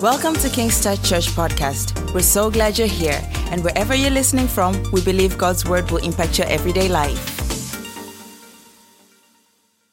Welcome to King's Touch Church Podcast. We're so glad you're here, and wherever you're listening from, we believe God's Word will impact your everyday life.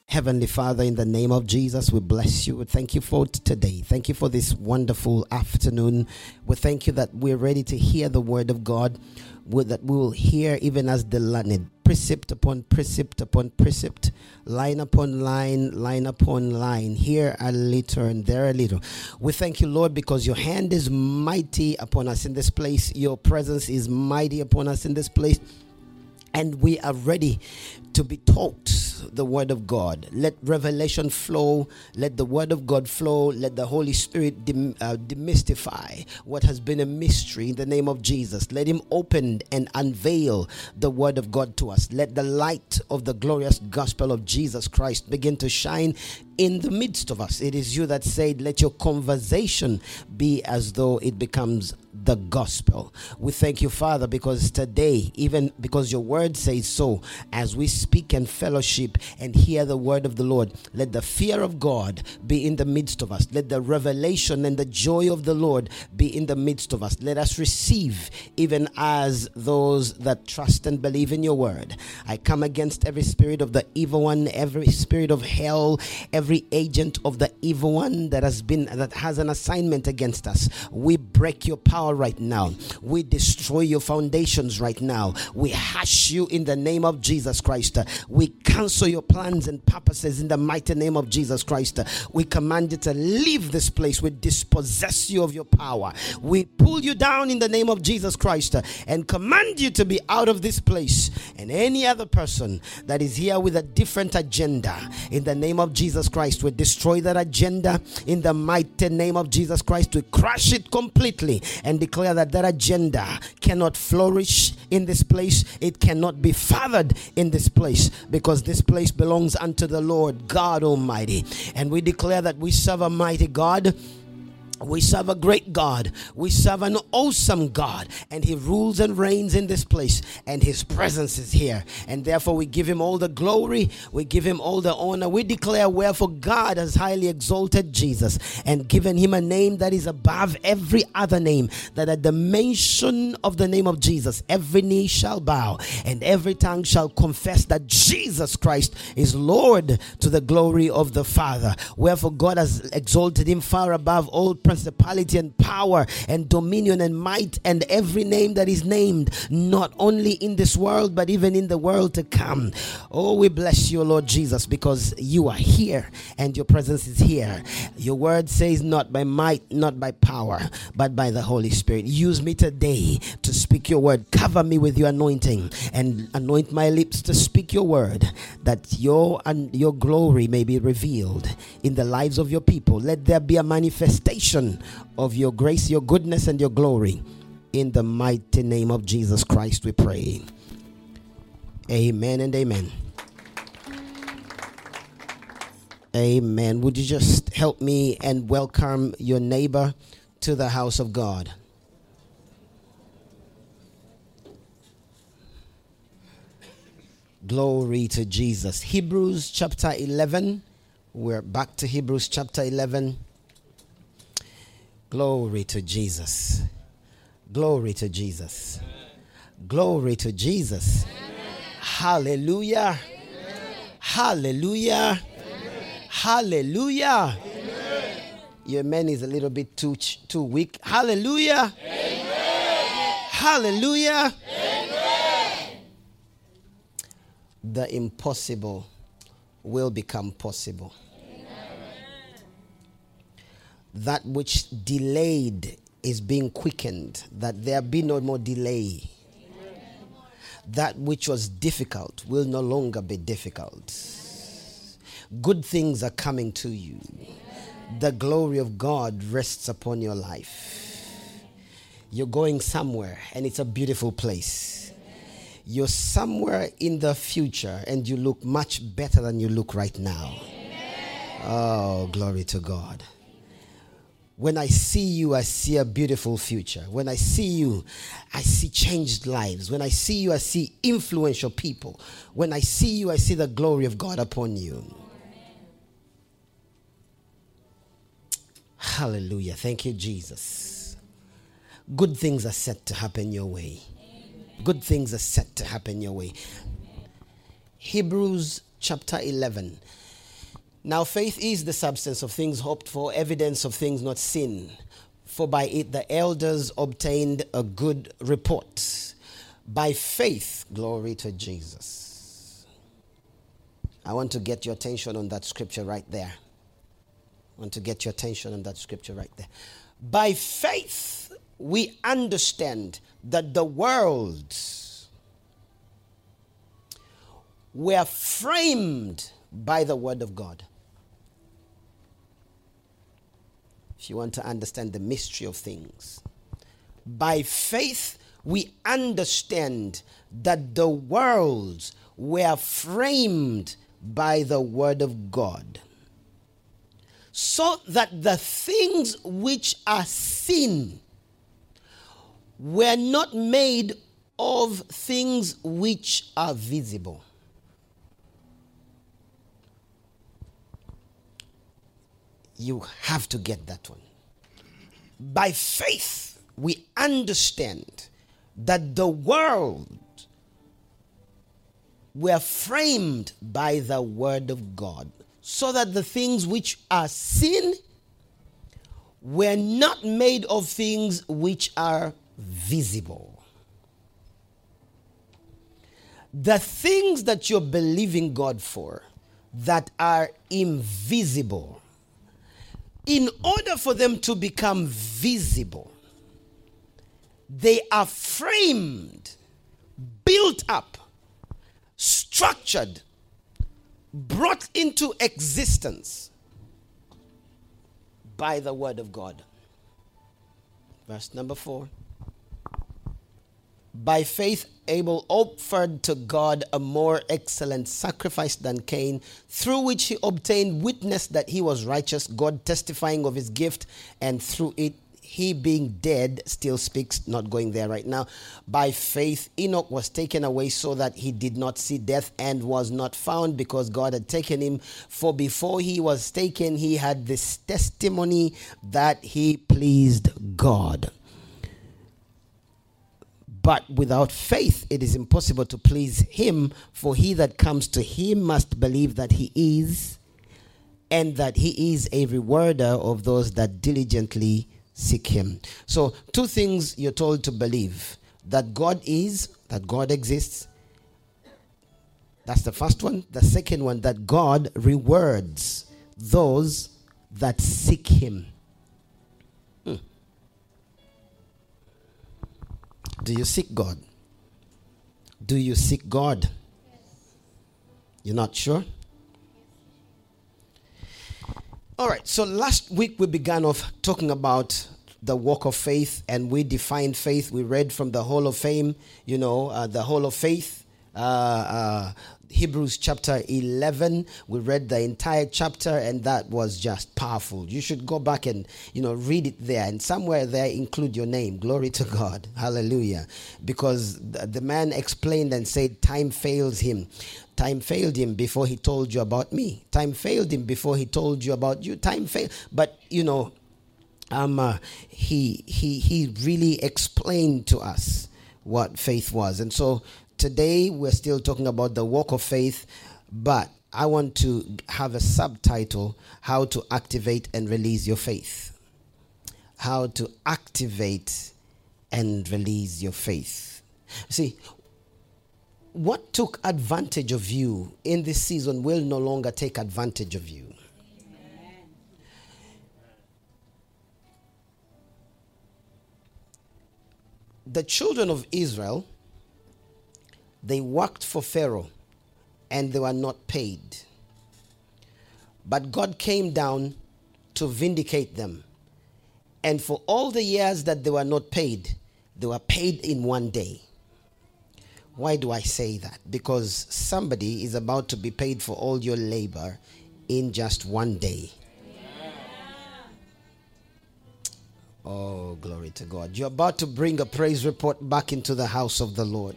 Heavenly Father, in the name of Jesus, we bless you. We thank you for today. Thank you for this wonderful afternoon. We thank you that we're ready to hear the word of God, that we will hear even as the learned, precept upon precept upon precept, line upon line, line upon line, here a little and there a little. We thank you, Lord, because your hand is mighty upon us in this place. Your presence is mighty upon us in this place. And we are ready to be taught the word of God. Let revelation flow. Let the word of God flow. Let the Holy Spirit dem- uh, demystify what has been a mystery in the name of Jesus. Let Him open and unveil the word of God to us. Let the light of the glorious gospel of Jesus Christ begin to shine in the midst of us. It is you that said, Let your conversation be as though it becomes the gospel. We thank you, Father, because today, even because your word says so, as we speak and fellowship and hear the word of the Lord, let the fear of God be in the midst of us. Let the revelation and the joy of the Lord be in the midst of us. Let us receive, even as those that trust and believe in your word. I come against every spirit of the evil one, every spirit of hell, every agent of the evil one that has been that has an assignment against us. We break your power right now. We destroy your foundations right now. We hash you in the name of Jesus Christ. We cancel your plans and purposes in the mighty name of Jesus Christ. We command you to leave this place. We dispossess you of your power. We pull you down in the name of Jesus Christ and command you to be out of this place. And any other person that is here with a different agenda, in the name of Jesus Christ, we destroy that agenda in the mighty name of Jesus Christ. We crush it completely and declare that that agenda cannot flourish in this place. It cannot be fathered in this place because this place belongs unto the Lord God Almighty. And we declare that we serve a mighty God we serve a great God. We serve an awesome God. And He rules and reigns in this place. And His presence is here. And therefore, we give Him all the glory. We give Him all the honor. We declare, wherefore God has highly exalted Jesus and given Him a name that is above every other name. That at the mention of the name of Jesus, every knee shall bow and every tongue shall confess that Jesus Christ is Lord to the glory of the Father. Wherefore, God has exalted Him far above all principality and power and dominion and might and every name that is named, not only in this world, but even in the world to come. Oh, we bless you, Lord Jesus, because you are here and your presence is here. Your word says, not by might, not by power, but by the Holy Spirit. Use me today to speak your word. Cover me with your anointing and anoint my lips to speak your word, that your and your glory may be revealed in the lives of your people. Let there be a manifestation of your grace, your goodness, and your glory. In the mighty name of Jesus Christ, we pray. Amen and amen. Amen. Would you just help me and welcome your neighbor to the house of God? Glory to Jesus. Hebrews chapter 11. We're back to Hebrews chapter 11. Glory to Jesus. Glory to Jesus. Glory to Jesus. Hallelujah. Hallelujah. Hallelujah. Your man is a little bit too too weak. Hallelujah. Hallelujah. The impossible will become possible that which delayed is being quickened, that there be no more delay. That which was difficult will no longer be difficult. Good things are coming to you. The glory of God rests upon your life. You're going somewhere, and it's a beautiful place. You're somewhere in the future, and you look much better than you look right now. Oh, glory to God. When I see you, I see a beautiful future. When I see you, I see changed lives. When I see you, I see influential people. When I see you, I see the glory of God upon you. Hallelujah. Thank you, Jesus. Good things are set to happen your way. Good things are set to happen your way. Hebrews chapter 11. Now, faith is the substance of things hoped for, evidence of things not seen. For by it the elders obtained a good report. By faith, glory to Jesus. I want to get your attention on that scripture right there. I want to get your attention on that scripture right there. By faith, we understand that the worlds were framed by the word of God. If you want to understand the mystery of things, by faith, we understand that the worlds were framed by the word of God so that the things which are seen were not made of things which are visible. You have to get that one. By faith, we understand that the world were framed by the word of God, so that the things which are seen were not made of things which are visible. The things that you're believing God for that are invisible, in order for them to become visible, they are framed, built up, structured, brought into existence by the Word of God. Verse number four. By faith, Abel offered to God a more excellent sacrifice than Cain, through which he obtained witness that he was righteous, God testifying of his gift, and through it he being dead still speaks, not going there right now. By faith, Enoch was taken away so that he did not see death and was not found because God had taken him. For before he was taken, he had this testimony that he pleased God. But without faith, it is impossible to please him, for he that comes to him must believe that he is, and that he is a rewarder of those that diligently seek him. So, two things you're told to believe that God is, that God exists. That's the first one. The second one, that God rewards those that seek him. Do you seek God? Do you seek God? You're not sure? All right, so last week we began off talking about the walk of faith and we defined faith. We read from the Hall of Fame, you know, uh, the Hall of Faith. Uh, uh, Hebrews chapter 11. We read the entire chapter and that was just powerful. You should go back and, you know, read it there and somewhere there include your name. Glory to God. Hallelujah. Because the, man explained and said time fails him. Time failed him before he told you about me. Time failed him before he told you about you. Time failed. But, you know, um, uh, he, he, he really explained to us what faith was. And so today we're still talking about the walk of faith, but I want to have a subtitle How to Activate and Release Your Faith. How to activate and release your faith. See, what took advantage of you in this season will no longer take advantage of you. The children of Israel they worked for Pharaoh and they were not paid. But God came down to vindicate them. And for all the years that they were not paid, they were paid in one day. Why do I say that? Because somebody is about to be paid for all your labor in just one day. Oh, glory to God. You're about to bring a praise report back into the house of the Lord.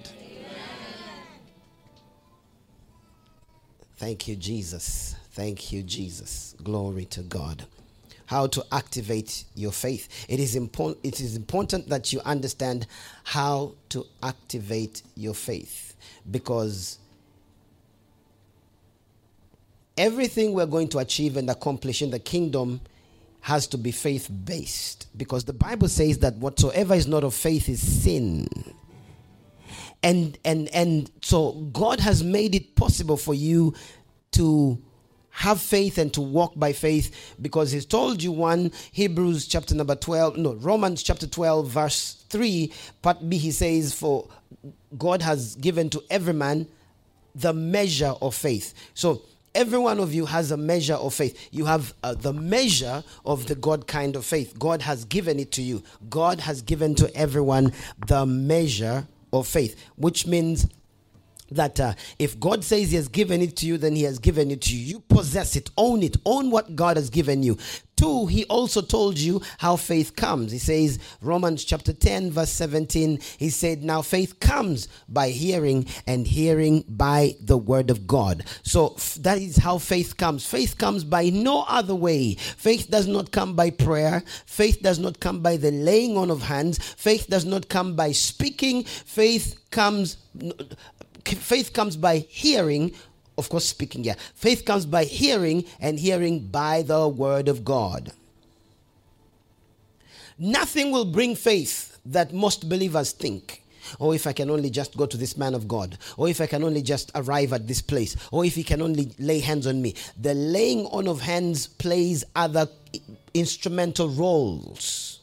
Thank you, Jesus. Thank you, Jesus. Glory to God. how to activate your faith. It is, important, it is important that you understand how to activate your faith because everything we're going to achieve and accomplish in the kingdom has to be faith based because the Bible says that whatsoever is not of faith is sin. And and and so God has made it possible for you to have faith and to walk by faith because he's told you one hebrews chapter number 12 no romans chapter 12 verse 3 part b he says for god has given to every man the measure of faith. So every one of you has a measure of faith. You have uh, the measure of the god kind of faith. God has given it to you. God has given to everyone the measure of faith which means that uh, if God says He has given it to you, then He has given it to you. You possess it, own it, own what God has given you. Two, He also told you how faith comes. He says, Romans chapter 10, verse 17, He said, Now faith comes by hearing, and hearing by the word of God. So that is how faith comes. Faith comes by no other way. Faith does not come by prayer, faith does not come by the laying on of hands, faith does not come by speaking, faith comes faith comes by hearing of course speaking yeah faith comes by hearing and hearing by the word of god. Nothing will bring faith that most believers think. Or if I can only just go to this man of God, or if I can only just arrive at this place, or if he can only lay hands on me. The laying on of hands plays other instrumental roles.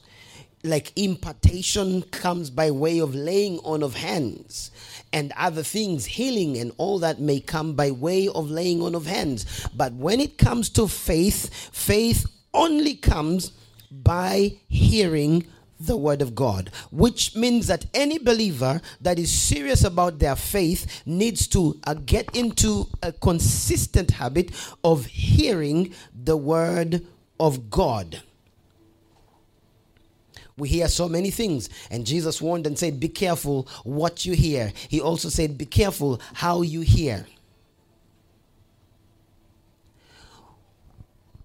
Like impartation comes by way of laying on of hands and other things, healing and all that may come by way of laying on of hands. But when it comes to faith, faith only comes by hearing the word of God, which means that any believer that is serious about their faith needs to uh, get into a consistent habit of hearing the word of God. We hear so many things. And Jesus warned and said, Be careful what you hear. He also said, Be careful how you hear.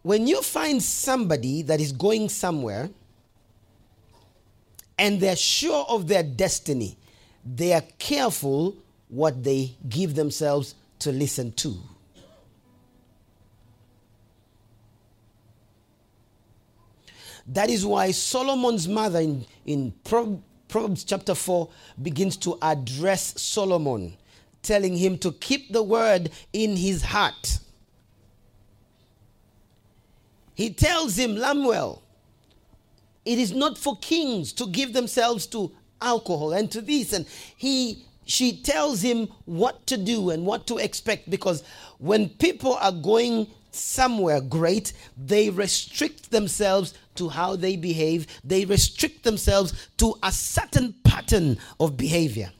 When you find somebody that is going somewhere and they're sure of their destiny, they are careful what they give themselves to listen to. That is why Solomon's mother in, in Proverbs chapter 4 begins to address Solomon, telling him to keep the word in his heart. He tells him, Lemuel, it is not for kings to give themselves to alcohol and to this. And he she tells him what to do and what to expect because when people are going somewhere great, they restrict themselves to how they behave, they restrict themselves to a certain pattern of behavior.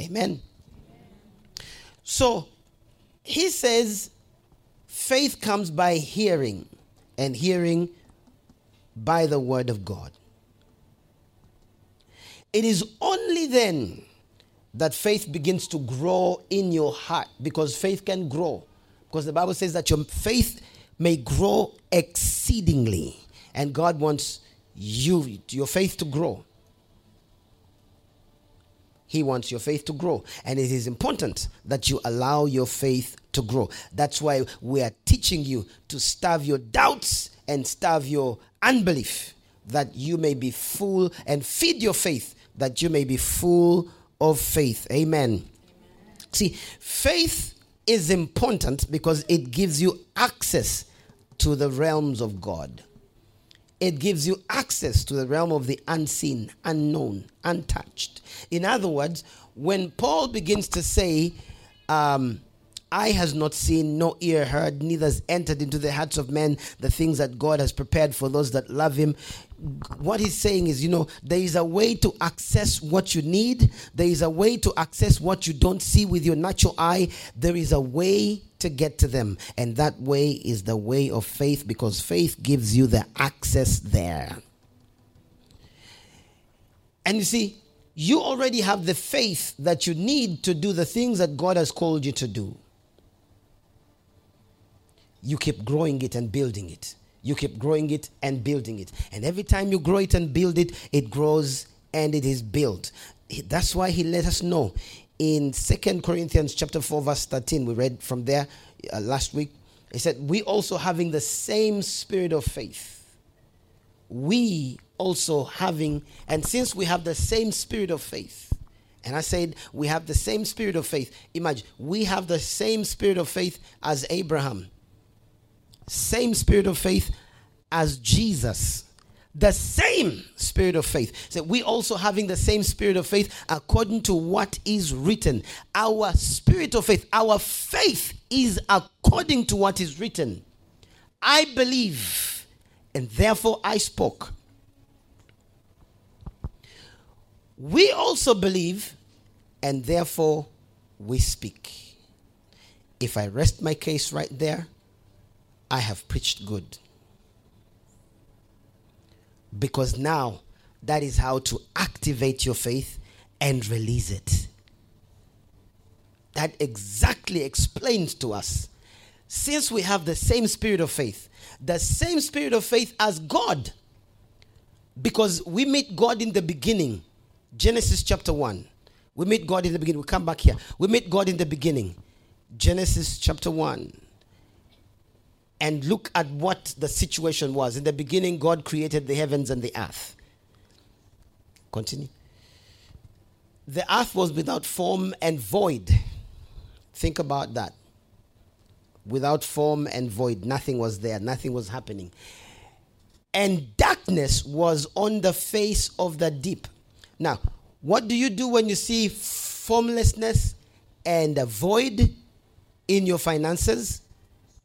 Amen. So he says faith comes by hearing, and hearing by the word of God. It is only then that faith begins to grow in your heart because faith can grow. Because the Bible says that your faith may grow exceedingly. And God wants you, your faith to grow. He wants your faith to grow. And it is important that you allow your faith to grow. That's why we are teaching you to starve your doubts and starve your unbelief, that you may be full, and feed your faith, that you may be full of faith. Amen. See, faith is important because it gives you access to the realms of God. It gives you access to the realm of the unseen, unknown, untouched. In other words, when Paul begins to say, um, eye has not seen, no ear heard, neither has entered into the hearts of men the things that God has prepared for those that love Him. What he's saying is, you know, there is a way to access what you need, there is a way to access what you don't see with your natural eye, there is a way to get to them. And that way is the way of faith because faith gives you the access there. And you see, you already have the faith that you need to do the things that God has called you to do. you keep growing it and building it. You keep growing it and building it. And every time you grow it and build it, it grows and it is built. That's why he let us know in Second Corinthians chapter 4 verse 13 we read from there uh, last week. He said, "We also having the same spirit of faith. We also having and since we have the same spirit of faith, and I said, we have the same spirit of faith. Imagine, we have the same spirit of faith as Abraham, same spirit of faith as Jesus. The same spirit of faith. So we also having the same spirit of faith according to what is written. Our spirit of faith, our faith is according to what is written. I believe, and therefore I spoke. We also believe, and therefore we speak. If I rest my case right there, I have preached good. Because now that is how to activate your faith and release it. That exactly explains to us since we have the same spirit of faith, the same spirit of faith as God, because we meet God in the beginning Genesis chapter 1. We meet God in the beginning. We come back here. We meet God in the beginning. Genesis chapter 1. And look at what the situation was. In the beginning, God created the heavens and the earth. Continue. The earth was without form and void. Think about that. Without form and void, nothing was there, nothing was happening. And darkness was on the face of the deep. Now, what do you do when you see formlessness and a void in your finances,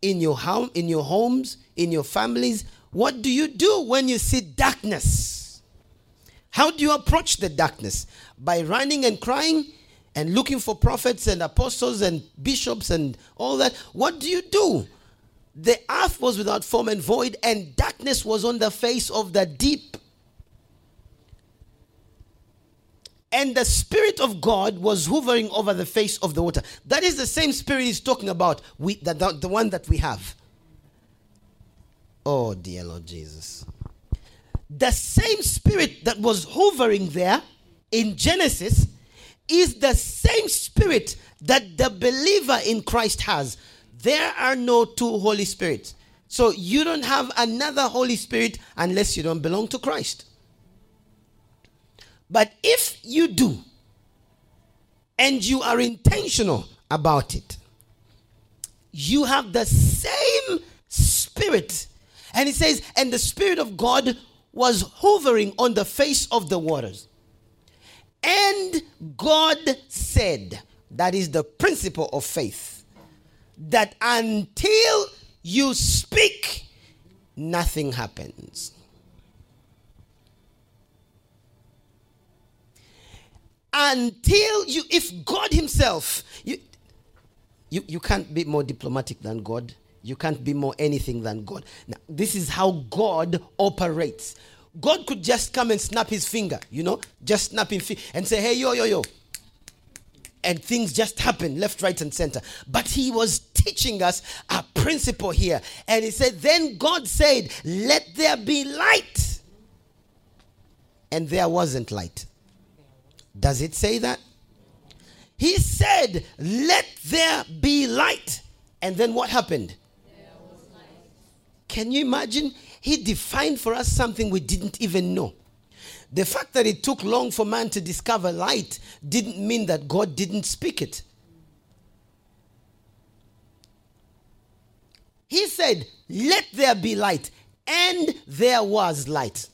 in your home, in your homes, in your families? What do you do when you see darkness? How do you approach the darkness? By running and crying and looking for prophets and apostles and bishops and all that. What do you do? The earth was without form and void, and darkness was on the face of the deep. And the Spirit of God was hovering over the face of the water. That is the same Spirit he's talking about, we, the, the, the one that we have. Oh, dear Lord Jesus. The same Spirit that was hovering there in Genesis is the same Spirit that the believer in Christ has. There are no two Holy Spirits. So you don't have another Holy Spirit unless you don't belong to Christ. But if you do, and you are intentional about it, you have the same spirit. And he says, and the spirit of God was hovering on the face of the waters. And God said, that is the principle of faith, that until you speak, nothing happens. Until you if god himself you, you you can't be more diplomatic than god. You can't be more anything than god. Now this is how god operates. God could just come and snap his finger you know just snap his finger and say hey yo yo yo. And things just happen left right and center. But he was teaching us a principle here. And he said then god said let there be light. And there wasn't light does it say that? He said, Let there be light. And then what happened? Can you imagine? He defined for us something we didn't even know. The fact that it took long for man to discover light didn't mean that God didn't speak it. He said, Let there be light. And there was light.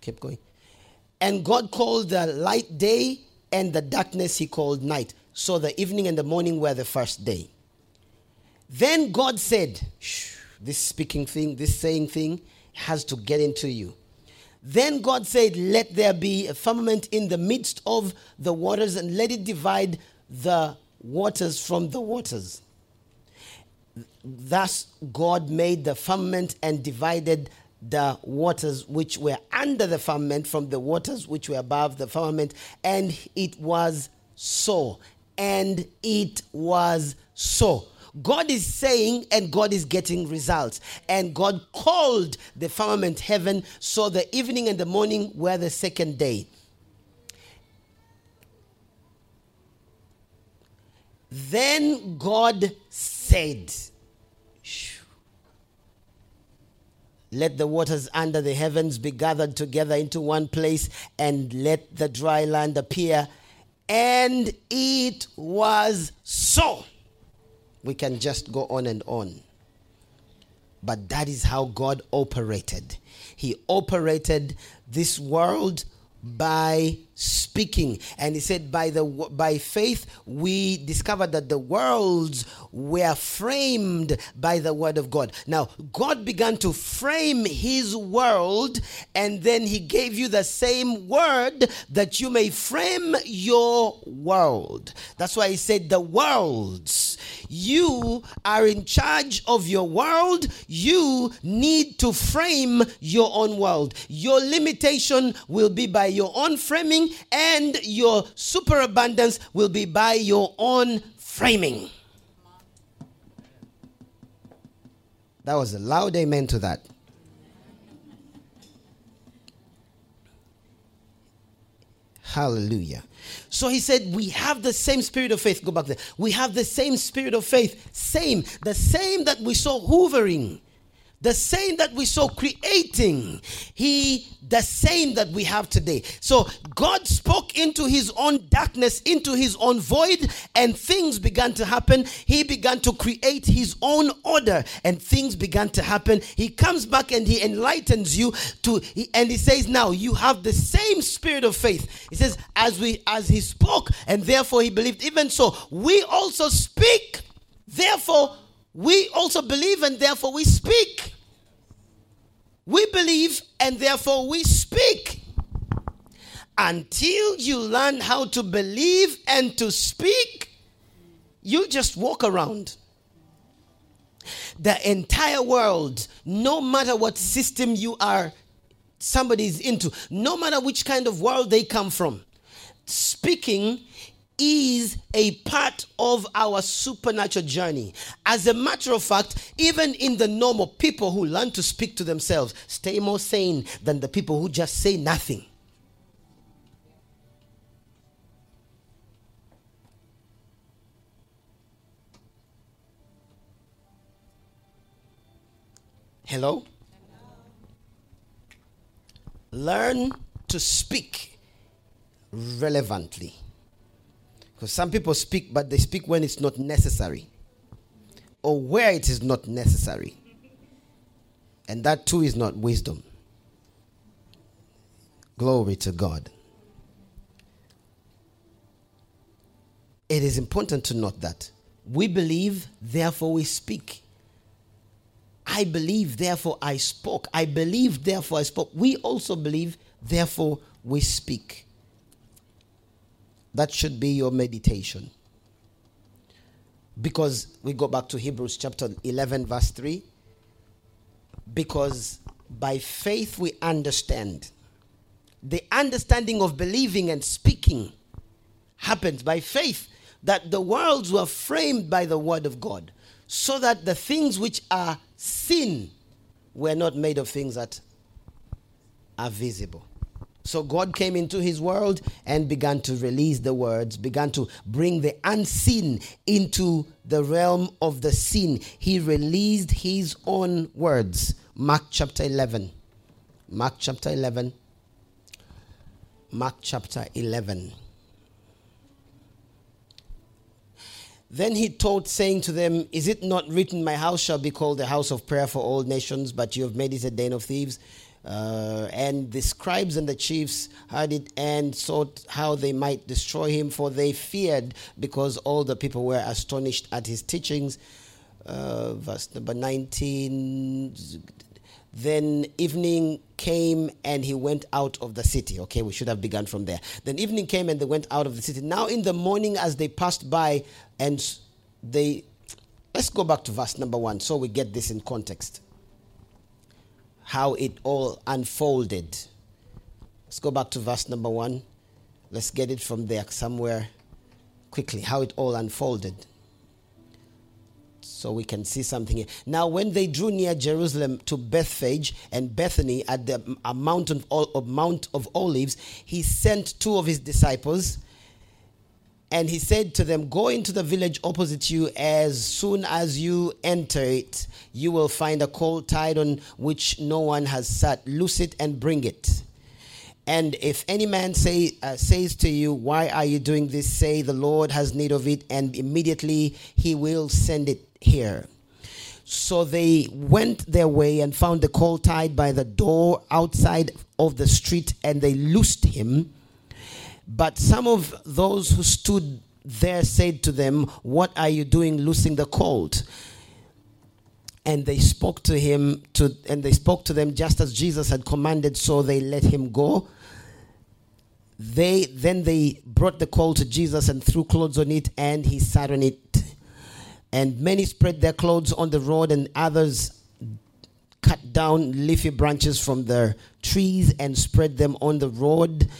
Keep going. And God called the light day and the darkness he called night. So the evening and the morning were the first day. Then God said, this speaking thing, this saying thing has to get into you. Then God said, Let there be a firmament in the midst of the waters and let it divide the waters from the waters. Thus, God made the firmament and divided the waters which were under the firmament from the waters which were above the firmament. And it was so. and it was so. God is saying, and God is getting results. And God called the firmament heaven, so the evening and the morning were the second day. Then God said, Let the waters under the heavens be gathered together into one place, and let the dry land appear. And it was so. We can just go on and on. But that is how God operated. He operated this world by speaking. And he said by the by faith we discovered that the worlds were framed by the word of god. Now god began to frame his world and then he gave you the same word that you may frame your world. That's why he said the worlds. You are in charge of your world. You need to frame your own world. Your limitation will be by your own framing and your superabundance will be by your own framing. That was a loud amen to that. Hallelujah. So he said, We have the same spirit of faith. Go back there. We have the same spirit of faith. Same. The same that we saw hovering the same that we saw creating he the same that we have today. So god spoke into his own darkness into his own void and things began to happen. He began to create his own order and things began to happen. He comes back and he enlightens you to and he says now you have the same spirit of faith. He says as we as he spoke and therefore he believed. Even so we also speak therefore we also believe and therefore we speak. We believe and therefore we speak. Until you learn how to believe and to speak, you just walk around. The entire world, no matter what system you are, somebody is into, no matter which kind of world they come from, speaking is a part of our supernatural journey. As a matter of fact, even in the normal people who learn to speak to themselves stay more sane than the people who just say nothing. Hello? Learn to speak relevantly. Because some people speak, but they speak when it's not necessary or where it is not necessary. And that too is not wisdom. Glory to God. It is important to note that we believe, therefore we speak. I believe, therefore I spoke. I believe, therefore I spoke. We also believe, therefore we speak. That should be your meditation. Because we go back to Hebrews chapter 11, verse 3. Because by faith we understand. The understanding of believing and speaking happens by faith that the worlds were framed by the word of God, so that the things which are seen were not made of things that are visible. So God came into his world and began to release the words, began to bring the unseen into the realm of the seen. He released his own words. Mark chapter 11. Mark chapter 11. Mark chapter 11. Then he taught, saying to them, Is it not written, My house shall be called the house of prayer for all nations, but you have made it a den of thieves? Uh, and the scribes and the chiefs heard it and sought how they might destroy him, for they feared because all the people were astonished at his teachings. Uh, verse number 19. Then evening came and he went out of the city. Okay, we should have begun from there. Then evening came and they went out of the city. Now in the morning, as they passed by, and they. Let's go back to verse number one so we get this in context how it all unfolded. Let's go back to verse number one. Let's get it from there somewhere quickly how it all unfolded so we can see something here. Now, when they drew near Jerusalem to Bethphage and Bethany at the mountain of Mount of Olives, he sent two of his disciples, and he said to them, "Go into the village opposite you. As soon as you enter it, you will find a colt tied on which no one has sat. Loose it and bring it." And if any man say, uh, says to you, Why are you doing this? Say, The Lord has need of it, and immediately he will send it here. So they went their way and found the colt tied by the door outside of the street, and they loosed him. But some of those who stood there said to them, What are you doing loosing the colt? and they spoke to him to and they spoke to them just as Jesus had commanded so they let him go they then they brought the colt to Jesus and threw clothes on it, and he sat on it. And many spread their clothes on the road, and others cut down leafy branches from their trees and spread them on the road.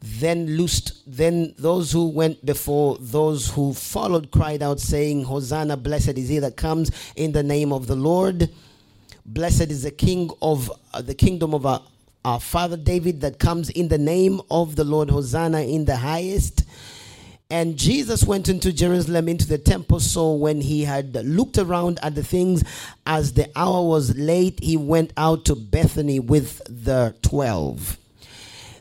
Then loosed, then those who went before, those who followed, cried out, saying, Hosanna, blessed is he that comes in the name of the Lord. Blessed is the King of uh, the kingdom of our our Father David that comes in the name of the Lord, Hosanna in the highest. And Jesus went into Jerusalem into the temple. So when he had looked around at the things as the hour was late, he went out to Bethany with the twelve.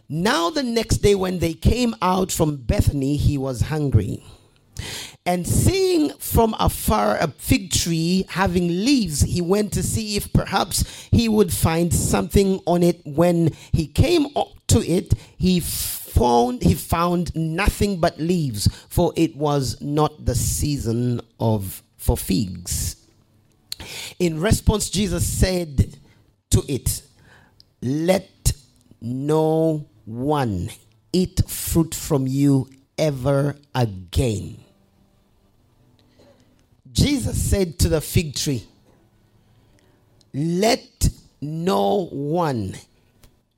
Now, the next day, when they came out from Bethany, he was hungry. And seeing from afar a fig tree having leaves, he went to see if perhaps he would find something on it. When he came up to it, he found he found nothing but leaves, for it was not the season of for figs. In response, Jesus said to it, Let no one eat fruit from you ever again. Jesus said to the fig tree, Let no one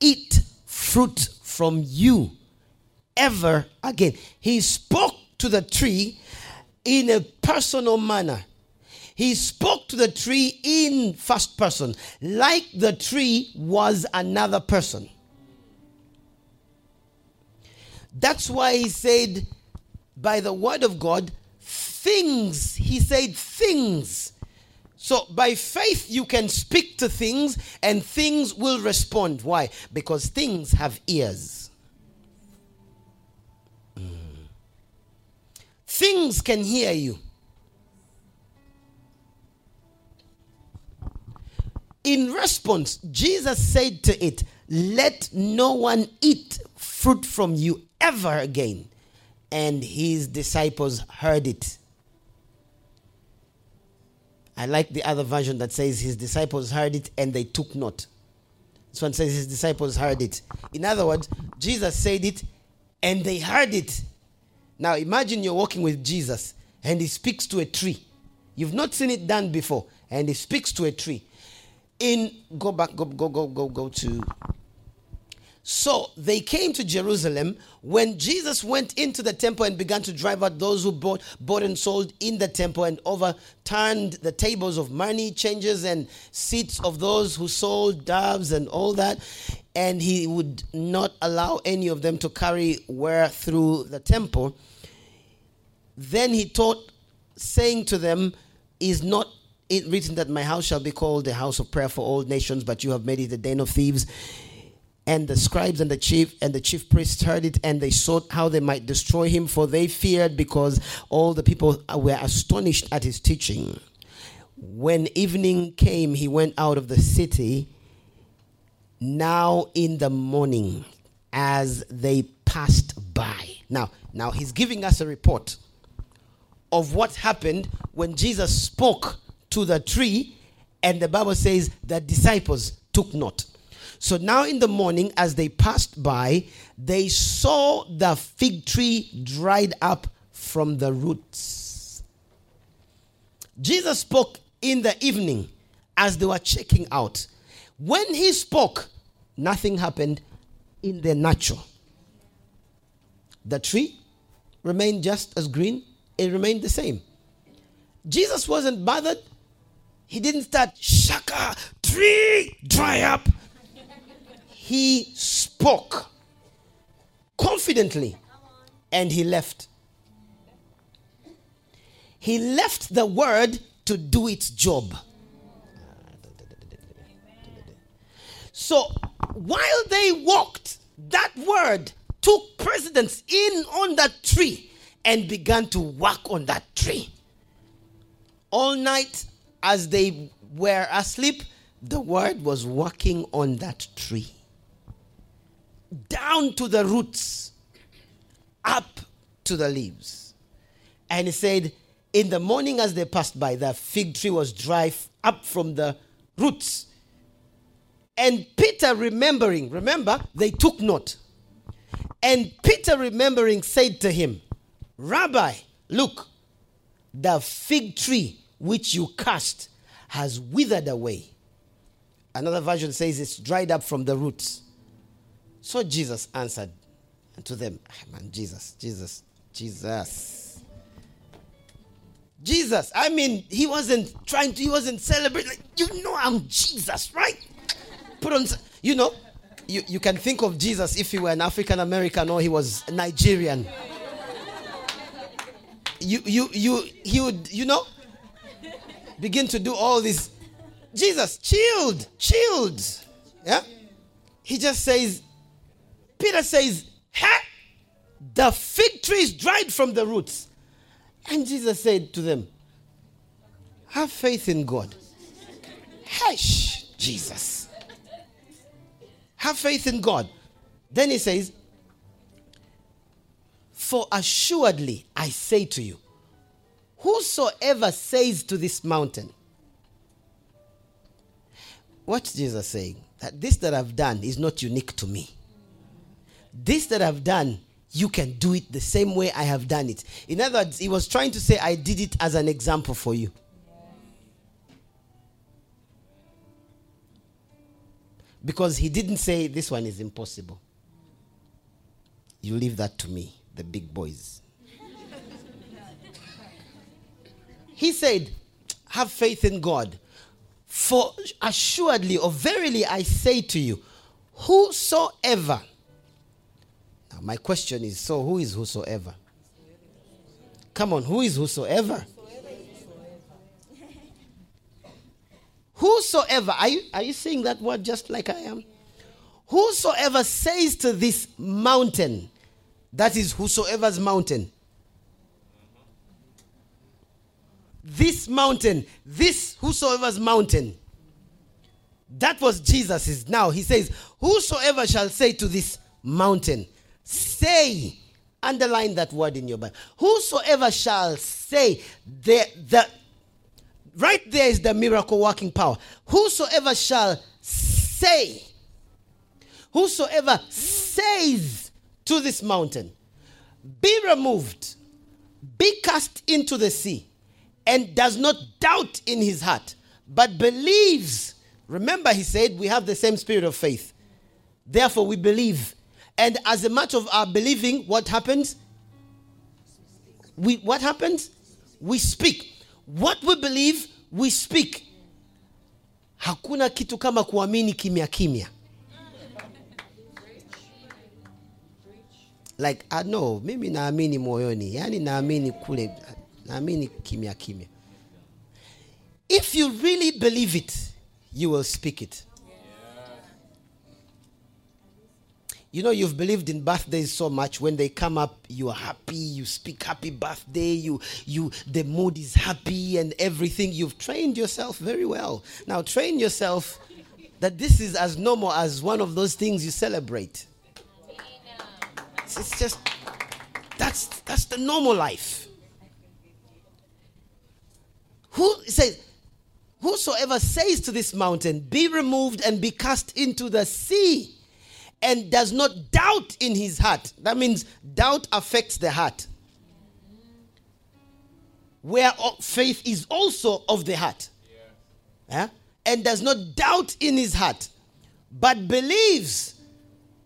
eat fruit from you ever again. He spoke to the tree in a personal manner. He spoke to the tree in first person, like the tree was another person. That's why he said, by the word of God, things. He said things. So by faith, you can speak to things and things will respond. Why? Because things have ears. Mm. Things can hear you. In response, Jesus said to it, Let no one eat fruit from you ever again. And his disciples heard it. I like the other version that says his disciples heard it and they took note. This one says his disciples heard it. In other words, Jesus said it and they heard it. Now imagine you're walking with Jesus and he speaks to a tree. You've not seen it done before, and he speaks to a tree. In go back, go, go, go, go, go to so they came to Jerusalem when Jesus went into the temple and began to drive out those who bought, bought and sold in the temple and overturned the tables of money changers and seats of those who sold doves and all that. And he would not allow any of them to carry ware through the temple. Then he taught, saying to them, Is not it written that my house shall be called the house of prayer for all nations, but you have made it a den of thieves? And the scribes and the chief and the chief priests heard it, and they sought how they might destroy him, for they feared because all the people were astonished at his teaching. When evening came, he went out of the city. Now in the morning, as they passed by. Now, now he's giving us a report of what happened when Jesus spoke to the tree, and the Bible says the disciples took note. So now in the morning, as they passed by, they saw the fig tree dried up from the roots. Jesus spoke in the evening as they were checking out. When he spoke, nothing happened in the natural. The tree remained just as green, it remained the same. Jesus wasn't bothered. He didn't start, shaka, tree, dry up. He spoke confidently and he left. He left the word to do its job. So while they walked, that word took precedence in on that tree and began to work on that tree. All night, as they were asleep, the word was working on that tree. Down to the roots, up to the leaves. And he said, In the morning, as they passed by, the fig tree was dry up from the roots. And Peter, remembering, remember, they took note. And Peter, remembering, said to him, Rabbi, look, the fig tree which you cast has withered away. Another version says it's dried up from the roots. So Jesus answered to them, ah, Man, Jesus, Jesus, Jesus. Jesus, I mean, he wasn't trying to, he wasn't celebrating. Like, you know, I'm Jesus, right? Put on, you know, you, you can think of Jesus if he were an African American or he was Nigerian. You, you, you, he would, you know, begin to do all this. Jesus, chilled, chilled. Yeah? He just says, Peter says, Ha! The fig tree is dried from the roots. And Jesus said to them, Have faith in God. Hush, Jesus. Have faith in God. Then he says, For assuredly I say to you, whosoever says to this mountain, What's Jesus saying? That this that I've done is not unique to me. This that I've done, you can do it the same way I have done it. In other words, he was trying to say, I did it as an example for you. Because he didn't say, This one is impossible. You leave that to me, the big boys. he said, Have faith in God. For assuredly or verily I say to you, whosoever. My question is so who is whosoever? Come on, who is whosoever? Whosoever, are you, are you saying that word just like I am? Whosoever says to this mountain, that is whosoever's mountain. This mountain, this whosoever's mountain, that was Jesus's. Now he says, Whosoever shall say to this mountain, say, underline that word in your Bible. Whosoever shall say, the, the, Right there is the miracle working power. Whosoever shall say, whosoever says to this mountain, be removed, be cast into the sea, and does not doubt in his heart, but believes. Remember, he said, we have the same spirit of faith. Therefore, we believe. And as a matter of our believing, what happens? We what happens? We speak. What we believe, we speak. Hakuna kitu kama kuamini kimya kimya. Like ah, I know, mimi naamini moyoni, yani naamini kule, naamini kimya kimya. If you really believe it, you will speak it. You know, you've believed in birthdays so much. When they come up, you are happy. You speak happy birthday. You, you, the mood is happy and everything. You've trained yourself very well. Now, train yourself that this is as normal as one of those things you celebrate. It's, it's just that's that's the normal life. Who says, Whosoever says to this mountain, Be removed and be cast into the sea and does not doubt in his heart. That means doubt affects the heart. Where faith is also of the heart. Yeah. And does not doubt in his heart, but believes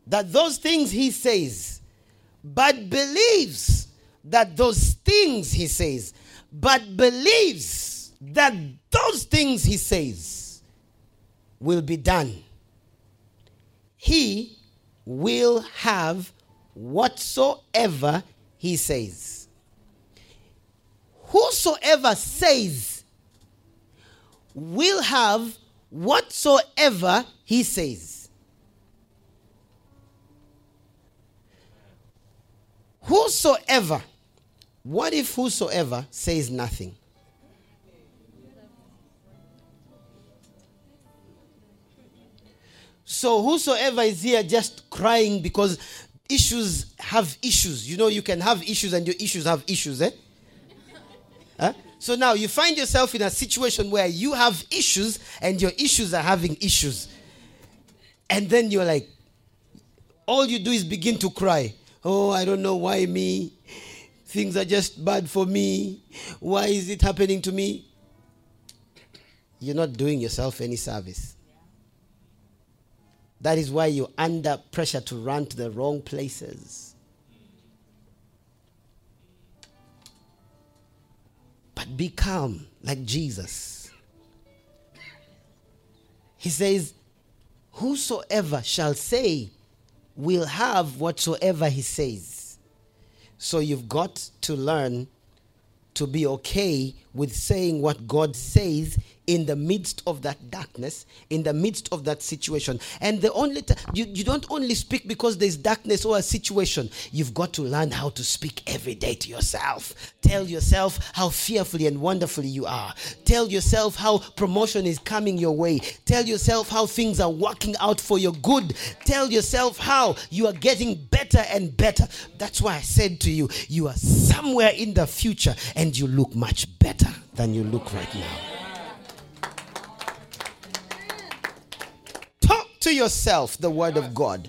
that those things he says, but believes that those things he says, but believes that those things he says will be done, he will have whatsoever he says. Whosoever says will have whatsoever he says. Whosoever. What if whosoever says nothing? So whosoever is here just crying because issues have issues. You know, you can have issues and your issues have issues, eh? Huh? So now you find yourself in a situation where you have issues and your issues are having issues. And then you're like, all you do is begin to cry. Oh, I don't know why me. Things are just bad for me. Why is it happening to me? You're not doing yourself any service. That is why you're under pressure to run to the wrong places. But be calm like Jesus. He says, Whosoever shall say will have whatsoever he says. So you've got to learn to be okay with saying what God says in the midst of that darkness, in the midst of that situation. And the only t- you, you don't only speak because there's darkness or a situation. You've got to learn how to speak every day to yourself. Tell yourself how fearfully and wonderfully you are. Tell yourself how promotion is coming your way. Tell yourself how things are working out for your good. Tell yourself how you are getting better and better. That's why I said to you, you are somewhere in the future and you look much better than you look right now. Talk to yourself the word of God.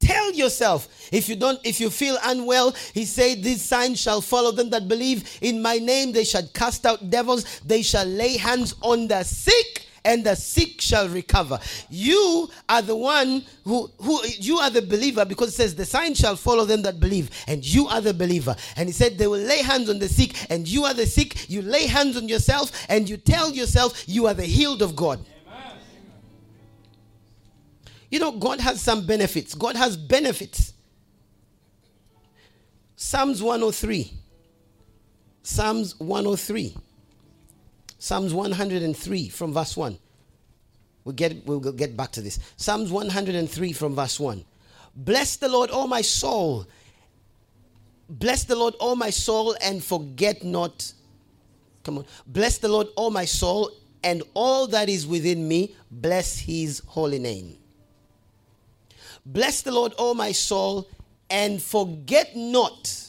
Tell yourself if you don't if you feel unwell, he said these signs shall follow them that believe in my name they shall cast out devils, they shall lay hands on the sick and the sick shall recover. You are the one who, who you are the believer because it says the sign shall follow them that believe, and you are the believer. And he said they will lay hands on the sick, and you are the sick. You lay hands on yourself, and you tell yourself you are the healed of God. You know, God has some benefits. God has benefits. Psalms 103. Psalms 103. Psalms 103 from verse 1. We'll get, we'll get back to this. Psalms 103 from verse 1. Bless the Lord, O my soul. Bless the Lord, O my soul, and forget not. Come on. Bless the Lord, O my soul, and all that is within me. Bless his holy name. Bless the Lord, O my soul, and forget not.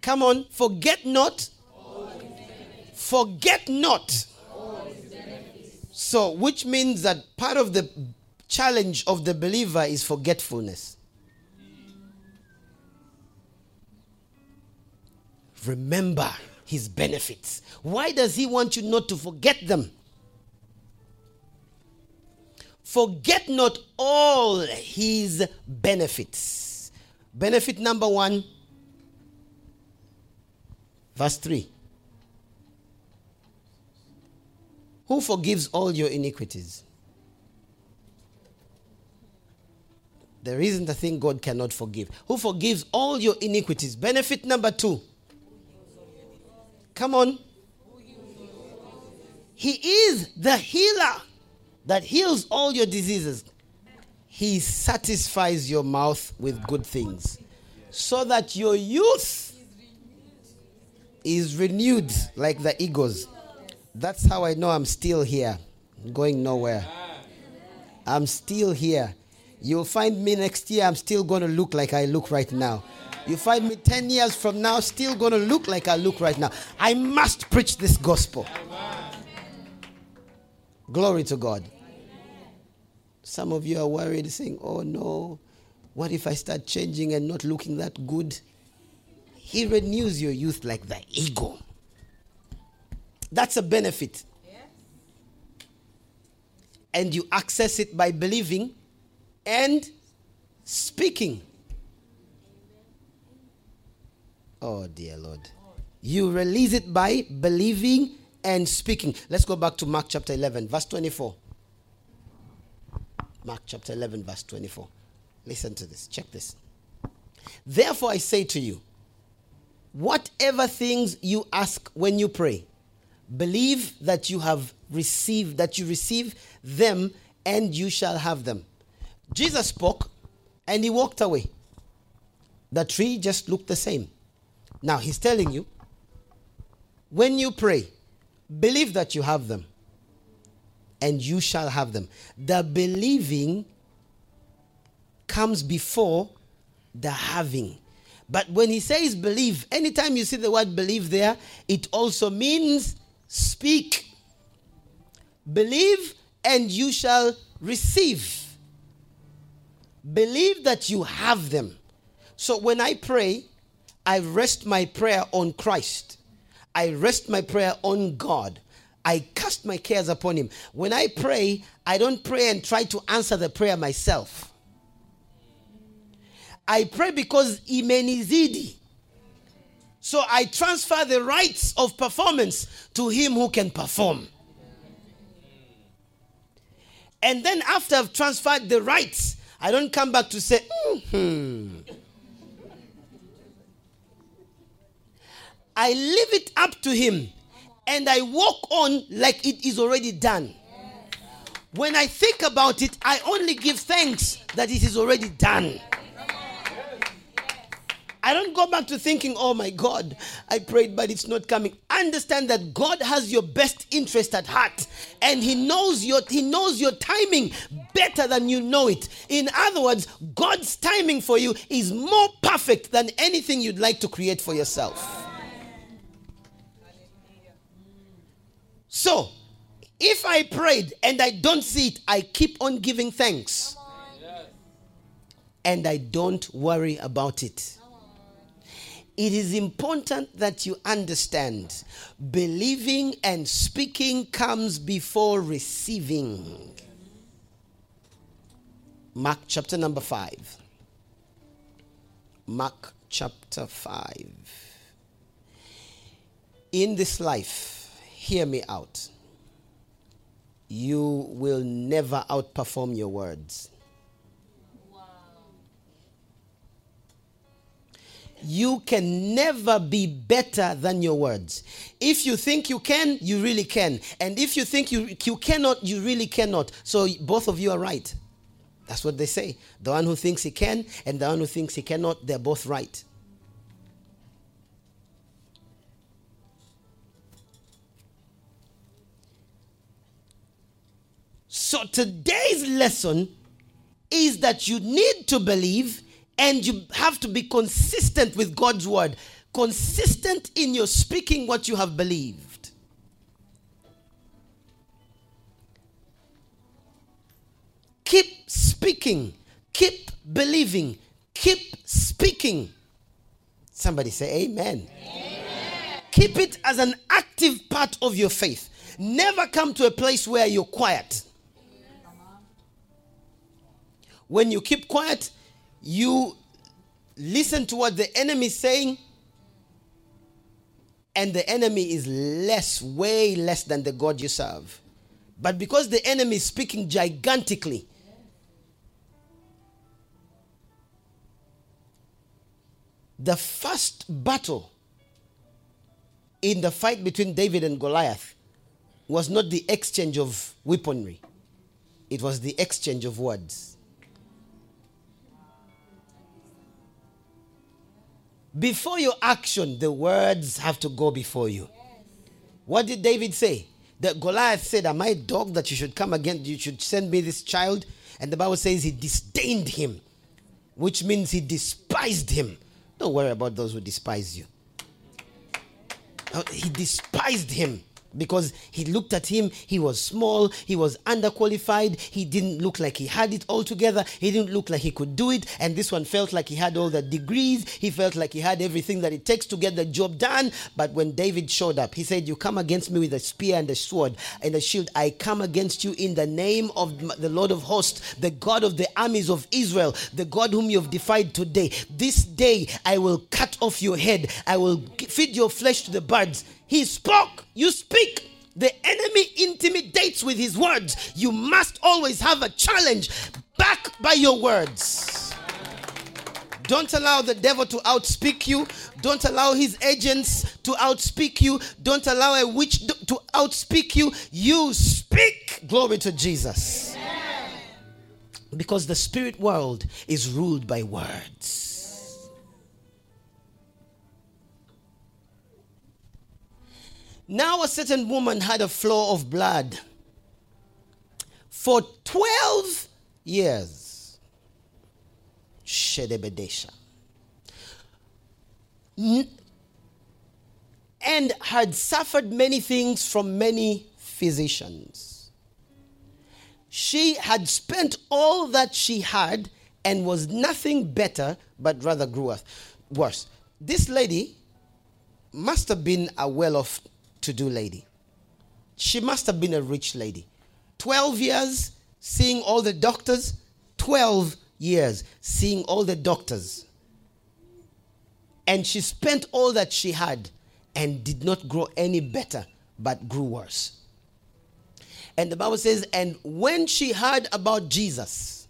Come on, forget not. Forget not. So, which means that part of the challenge of the believer is forgetfulness. Remember his benefits. Why does he want you not to forget them? Forget not all his benefits. Benefit number one, verse 3. Who forgives all your iniquities? There isn't a thing God cannot forgive. Who forgives all your iniquities? Benefit number two. Come on. He is the healer that heals all your diseases. He satisfies your mouth with good things so that your youth is renewed like the eagles. That's how I know I'm still here, going nowhere. I'm still here. You'll find me next year, I'm still going to look like I look right now. You find me 10 years from now, still going to look like I look right now. I must preach this gospel. Glory to God. Some of you are worried, saying, Oh no, what if I start changing and not looking that good? He renews your youth like the eagle. That's a benefit. And you access it by believing and speaking. Oh, dear Lord. You release it by believing and speaking. Let's go back to Mark chapter 11, verse 24. Mark chapter 11, verse 24. Listen to this. Check this. Therefore, I say to you, whatever things you ask when you pray, believe that you have received, that you receive them, and you shall have them. Jesus spoke and he walked away. The tree just looked the same. Now he's telling you when you pray, believe that you have them and you shall have them. The believing comes before the having. But when he says believe, anytime you see the word believe there, it also means speak. Believe and you shall receive. Believe that you have them. So when I pray, I rest my prayer on Christ. I rest my prayer on God. I cast my cares upon Him. When I pray, I don't pray and try to answer the prayer myself. I pray because imenizidi. So I transfer the rights of performance to Him who can perform. And then after I've transferred the rights, I don't come back to say, hmm. I leave it up to Him and I walk on like it is already done. When I think about it, I only give thanks that it is already done. I don't go back to thinking, oh my God, I prayed, but it's not coming. Understand that God has your best interest at heart, and He knows your He knows your timing better than you know it. In other words, God's timing for you is more perfect than anything you'd like to create for yourself. So, if I prayed and I don't see it, I keep on giving thanks. And I don't worry about it. It is important that you understand believing and speaking comes before receiving. Mark chapter number 5. Mark chapter 5. In this life, hear me out. You will never outperform your words. You can never be better than your words. If you think you can, you really can. And if you think you, you cannot, you really cannot. So both of you are right. That's what they say. The one who thinks he can and the one who thinks he cannot, they're both right. So today's lesson is that you need to believe and you have to be consistent with God's word, consistent in your speaking what you have believed. Keep speaking, keep believing, keep speaking. Somebody say amen. amen. Keep it as an active part of your faith. Never come to a place where you're quiet. When you keep quiet, you listen to what the enemy is saying, and the enemy is less, way less than the God you serve. But because the enemy is speaking gigantically, the first battle in the fight between David and Goliath was not the exchange of weaponry, it was the exchange of words. Before your action, the words have to go before you. What did David say? That Goliath said, Am I dog that you should come again? You should send me this child. And the Bible says he disdained him, which means he despised him. Don't worry about those who despise you. He despised him. Because he looked at him he was small he was underqualified he didn't look like he had it all together he didn't look like he could do it and this one felt like he had all the degrees he felt like he had everything that it takes to get the job done. But when david showed up he said you come against me with a spear and a sword and a shield. I come against you in the name of the lord of hosts the god of the armies of israel the god whom you have defied today. This day i will cut off your head. I will feed your flesh to the birds he spoke. You speak. The enemy intimidates with his words. You must always have a challenge back by your words. Don't allow the devil to outspeak you. Don't allow his agents to outspeak you. Don't allow a witch to outspeak you. You speak. Glory to Jesus. Because the spirit world is ruled by words. Now a certain woman had a flow of blood for 12 years. Shedebedesha. And had suffered many things from many physicians. She had spent all that she had and was nothing better, but rather grew worse. This lady must have been a well off to do lady. She must have been a rich lady. 12 years seeing all the doctors, 12 years seeing all the doctors. And she spent all that she had and did not grow any better, but grew worse. And the Bible says, and when she heard about Jesus,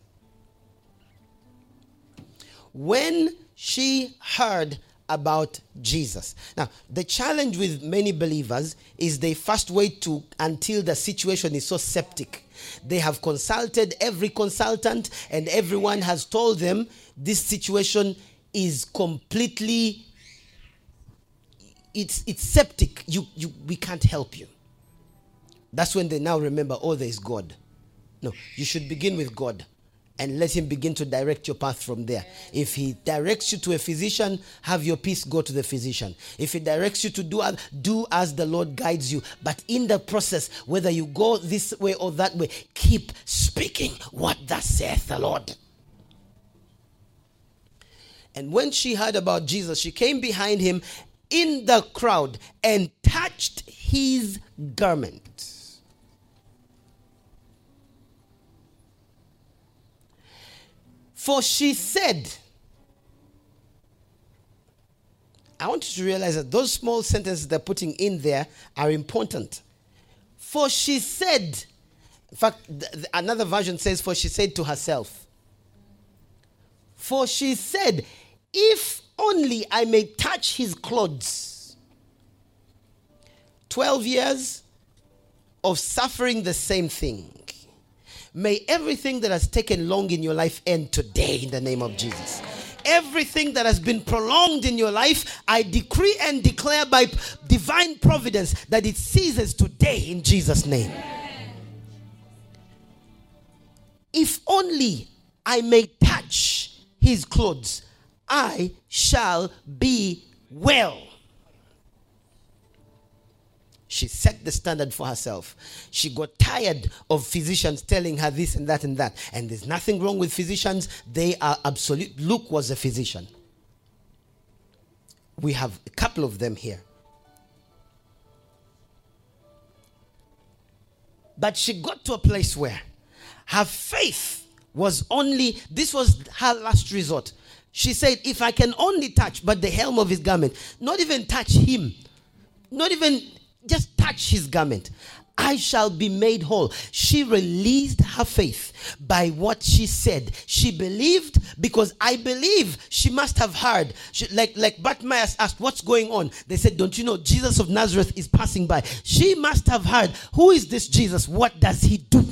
when she heard about Jesus. Now, the challenge with many believers is they first wait to until the situation is so septic. They have consulted every consultant and everyone has told them this situation is completely it's it's septic. You you we can't help you. That's when they now remember, oh, there is God. No, you should begin with God and let him begin to direct your path from there. If he directs you to a physician, have your peace go to the physician. If he directs you to do do as the Lord guides you. But in the process, whether you go this way or that way, keep speaking what thus saith the Lord. And when she heard about Jesus, she came behind him in the crowd and touched his garment. For she said, I want you to realize that those small sentences they're putting in there are important. For she said, in fact, another version says, For she said to herself, For she said, If only I may touch his clothes. 12 years of suffering the same thing. May everything that has taken long in your life end today in the name of Jesus. Everything that has been prolonged in your life, I decree and declare by divine providence that it ceases today in Jesus' name. If only I may touch his clothes, I shall be well. She set the standard for herself. She got tired of physicians telling her this and that and that. And there's nothing wrong with physicians. They are absolute. Luke was a physician. We have a couple of them here. But she got to a place where her faith was only, this was her last resort. She said, If I can only touch but the helm of his garment, not even touch him, not even just touch his garment. I shall be made whole. She released her faith by what she said. She believed because I believe she must have heard. She, like like Bartimaeus asked, "What's going on?" They said, "Don't you know Jesus of Nazareth is passing by?" She must have heard. Who is this Jesus? What does he do?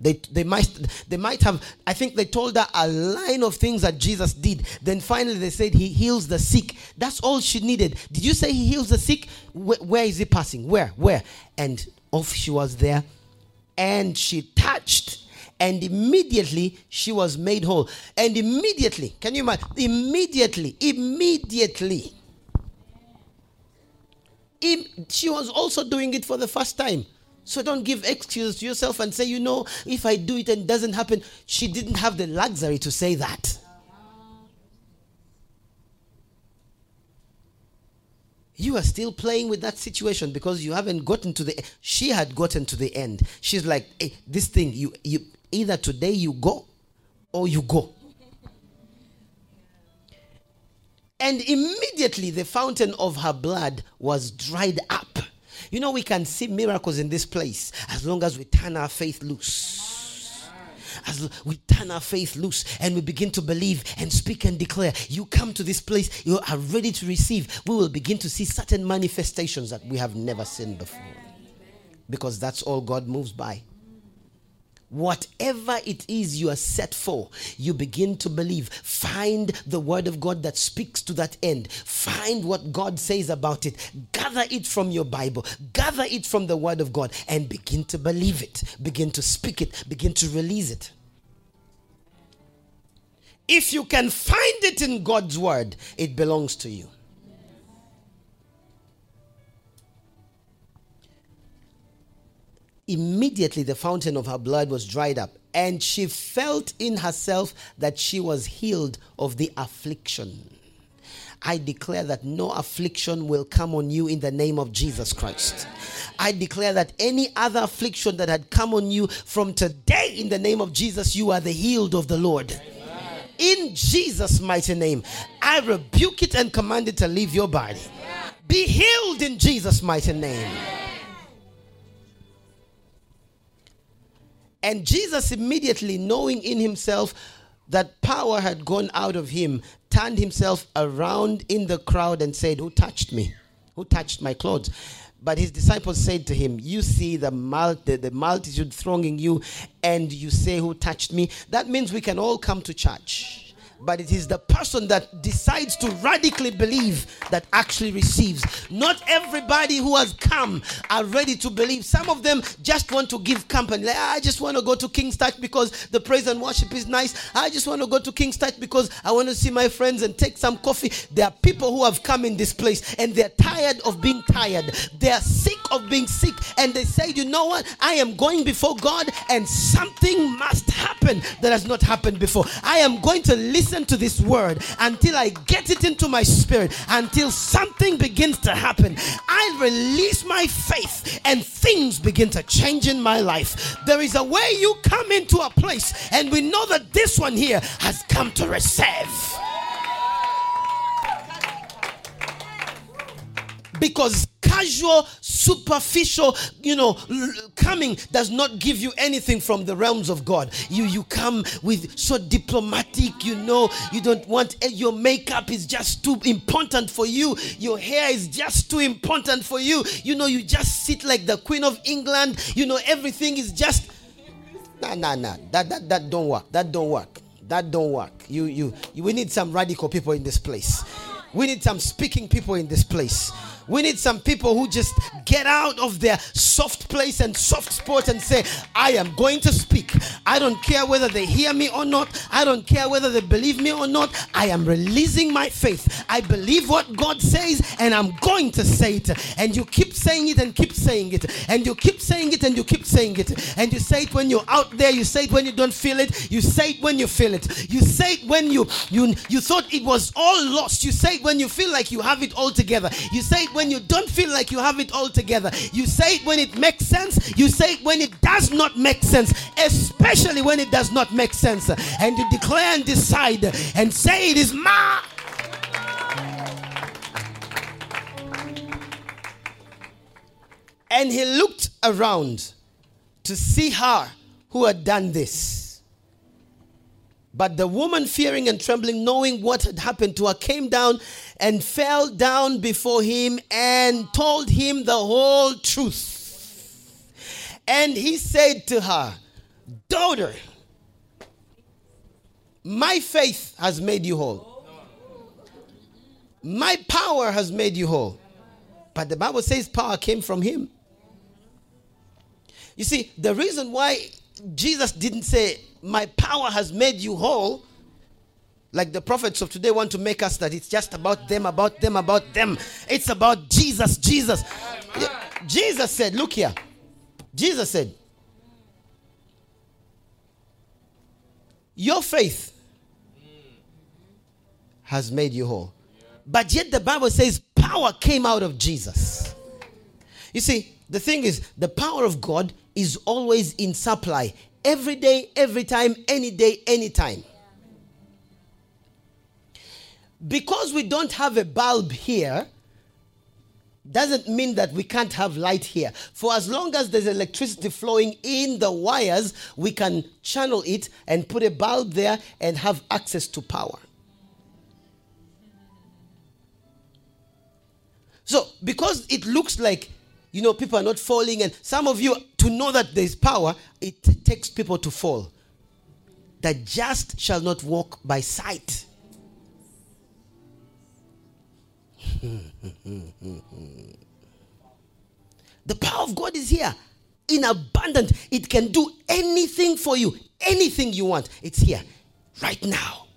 They, they might they might have I think they told her a line of things that Jesus did. Then finally they said he heals the sick. That's all she needed. Did you say he heals the sick? where, where is he passing? Where? Where? And off she was there, and she touched, and immediately she was made whole. And immediately, can you imagine? Immediately, immediately, she was also doing it for the first time. So don't give excuses to yourself and say, you know, if I do it and it doesn't happen, she didn't have the luxury to say that. You are still playing with that situation because you haven't gotten to the she had gotten to the end. She's like, hey, this thing, you you either today you go or you go. And immediately the fountain of her blood was dried up. You know, we can see miracles in this place as long as we turn our faith loose. As we turn our faith loose and we begin to believe and speak and declare, you come to this place, you are ready to receive, we will begin to see certain manifestations that we have never seen before. Because that's all God moves by. Whatever it is you are set for, you begin to believe. Find the word of God that speaks to that end. Find what God says about it. Gather it from your Bible. Gather it from the word of God and begin to believe it. Begin to speak it. Begin to release it. If you can find it in God's word, it belongs to you. Immediately, the fountain of her blood was dried up, and she felt in herself that she was healed of the affliction. I declare that no affliction will come on you in the name of Jesus Christ. I declare that any other affliction that had come on you from today, in the name of Jesus, you are the healed of the Lord. In Jesus' mighty name, I rebuke it and command it to leave your body. Be healed in Jesus' mighty name. And Jesus, immediately knowing in himself that power had gone out of him, turned himself around in the crowd and said, Who touched me? Who touched my clothes? But his disciples said to him, You see the, mul- the, the multitude thronging you, and you say, Who touched me? That means we can all come to church but it is the person that decides to radically believe that actually receives. Not everybody who has come are ready to believe. Some of them just want to give company. Like, ah, I just want to go to King's Touch because the praise and worship is nice. I just want to go to King's Touch because I want to see my friends and take some coffee. There are people who have come in this place and they're tired of being tired. They are sick of being sick and they say, you know what? I am going before God and something must happen that has not happened before. I am going to listen listen to this word until I get it into my spirit, until something begins to happen. I release my faith and things begin to change in my life. There is a way you come into a place, and we know that this one here has come to receive. Because casual, superficial, you know, coming does not give you anything from the realms of God. You you come with so diplomatic, you know, you don't want eh, your makeup is just too important for you. Your hair is just too important for you. You know, you just sit like the Queen of England. You know, everything is just nah nah nah. That that that don't work. That don't work. That don't work. You you, you we need some radical people in this place. We need some speaking people in this place. We need some people who just get out of their soft place and soft spot and say, I am going to speak. I don't care whether they hear me or not. I don't care whether they believe me or not. I am releasing my faith. I believe what God says and I'm going to say it. And you keep saying it and keep saying it. And you keep saying it and you keep saying it. And you say it when you're out there. You say it when you don't feel it. You say it when you feel it. You say it when you you you thought it was all lost. You say it when you feel like you have it all together. You say it when you don't feel like you have it all together. You say it when it makes sense, you say it when it does not make sense, especially when it does not make sense. And you declare and decide and say, It is my. And he looked around to see her who had done this. But the woman, fearing and trembling, knowing what had happened to her, came down and fell down before him and told him the whole truth. And he said to her, Daughter, my faith has made you whole. My power has made you whole. But the Bible says power came from him. You see, the reason why Jesus didn't say, My power has made you whole, Like the prophets of today want to make us that it's just about them, about them, about them. It's about Jesus, Jesus. Jesus said, Look here. Jesus said, Your faith has made you whole. But yet the Bible says power came out of Jesus. You see, the thing is, the power of God is always in supply. Every day, every time, any day, anytime. Because we don't have a bulb here, doesn't mean that we can't have light here. For as long as there's electricity flowing in the wires, we can channel it and put a bulb there and have access to power. So, because it looks like, you know, people are not falling, and some of you, to know that there's power, it takes people to fall. That just shall not walk by sight. The power of God is here in abundance. It can do anything for you, anything you want. It's here right now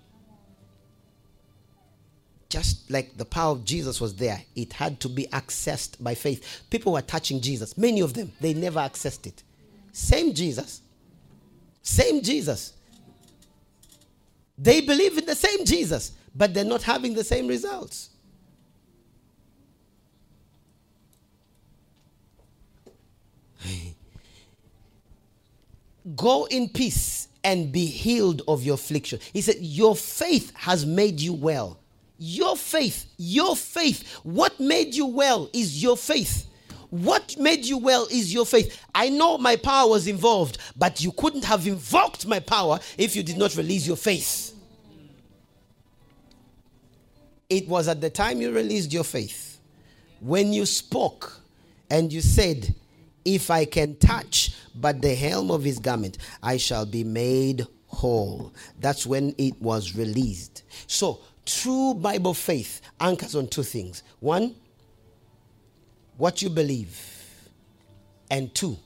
just like the power of Jesus was there, it had to be accessed by faith. People were touching Jesus, many of them, they never accessed it. Same Jesus. Same Jesus. They believe in the same Jesus, but they're not having the same results. Go in peace and be healed of your affliction. He said, Your faith has made you well. Your faith, your faith. What made you well is your faith. What made you well is your faith. I know my power was involved, but you couldn't have invoked my power if you did not release your faith. It was at the time you released your faith when you spoke and you said, If I can touch but the helm of his garment, I shall be made whole. That's when it was released. So, True Bible faith anchors on two things one, what you believe, and two,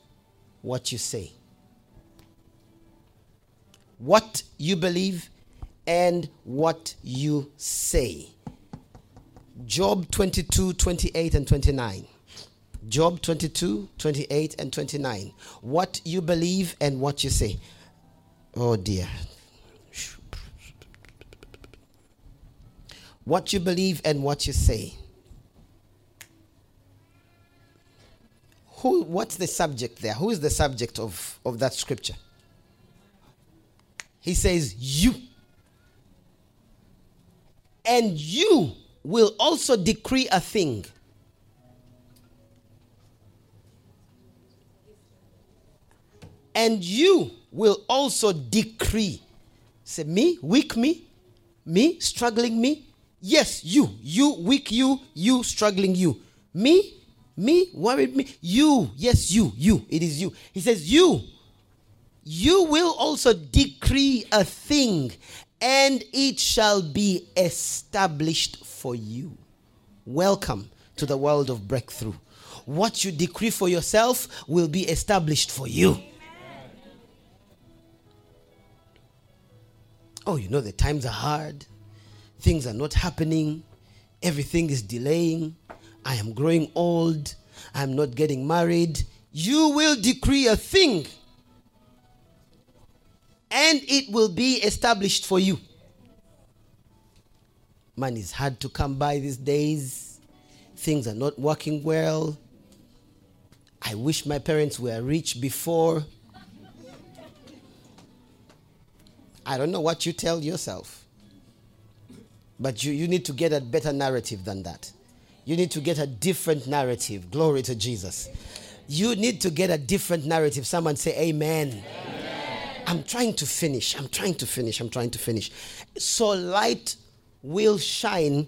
what you say. What you believe and what you say. Job 22, 28, and 29. Job 22, 28, and 29. What you believe and what you say. Oh dear. what you believe and what you say. Who, what's the subject there? Who is the subject of, of that scripture? He says, You. And you will also decree a thing. And you will also decree. Say, me, weak me, me, struggling me, Yes, you, you, weak you, you, struggling you. Me, me, worried me. You, yes, you, you, it is you. He says, You, you will also decree a thing, and it shall be established for you. Welcome to the world of breakthrough. What you decree for yourself will be established for you. Oh, you know, the times are hard things are not happening, everything is delaying, I am growing old, I'm not getting married, you will decree a thing and it will be established for you. Money is hard to come by these days. Things are not working well. I wish my parents were rich before. I don't know what you tell yourself. But you, you need to get a better narrative than that. You need to get a different narrative. Glory to Jesus. You need to get a different narrative. Someone say, Amen. Amen. I'm trying to finish. I'm trying to finish. I'm trying to finish. So light will shine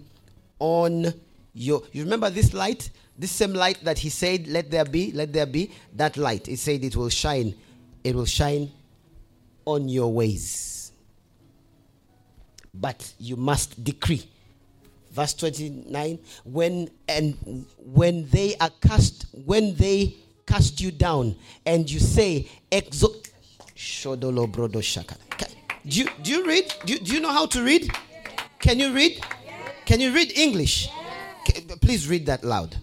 on your. You remember this light? This same light that he said, Let there be, let there be. That light. He said it will shine. It will shine on your ways but you must decree. Verse 29 when and when they are cast when they cast you down and you say exo shodolo brodo shaka do you, do you read do you, do you know how to read Can you read? Can you read English? Please read that loud.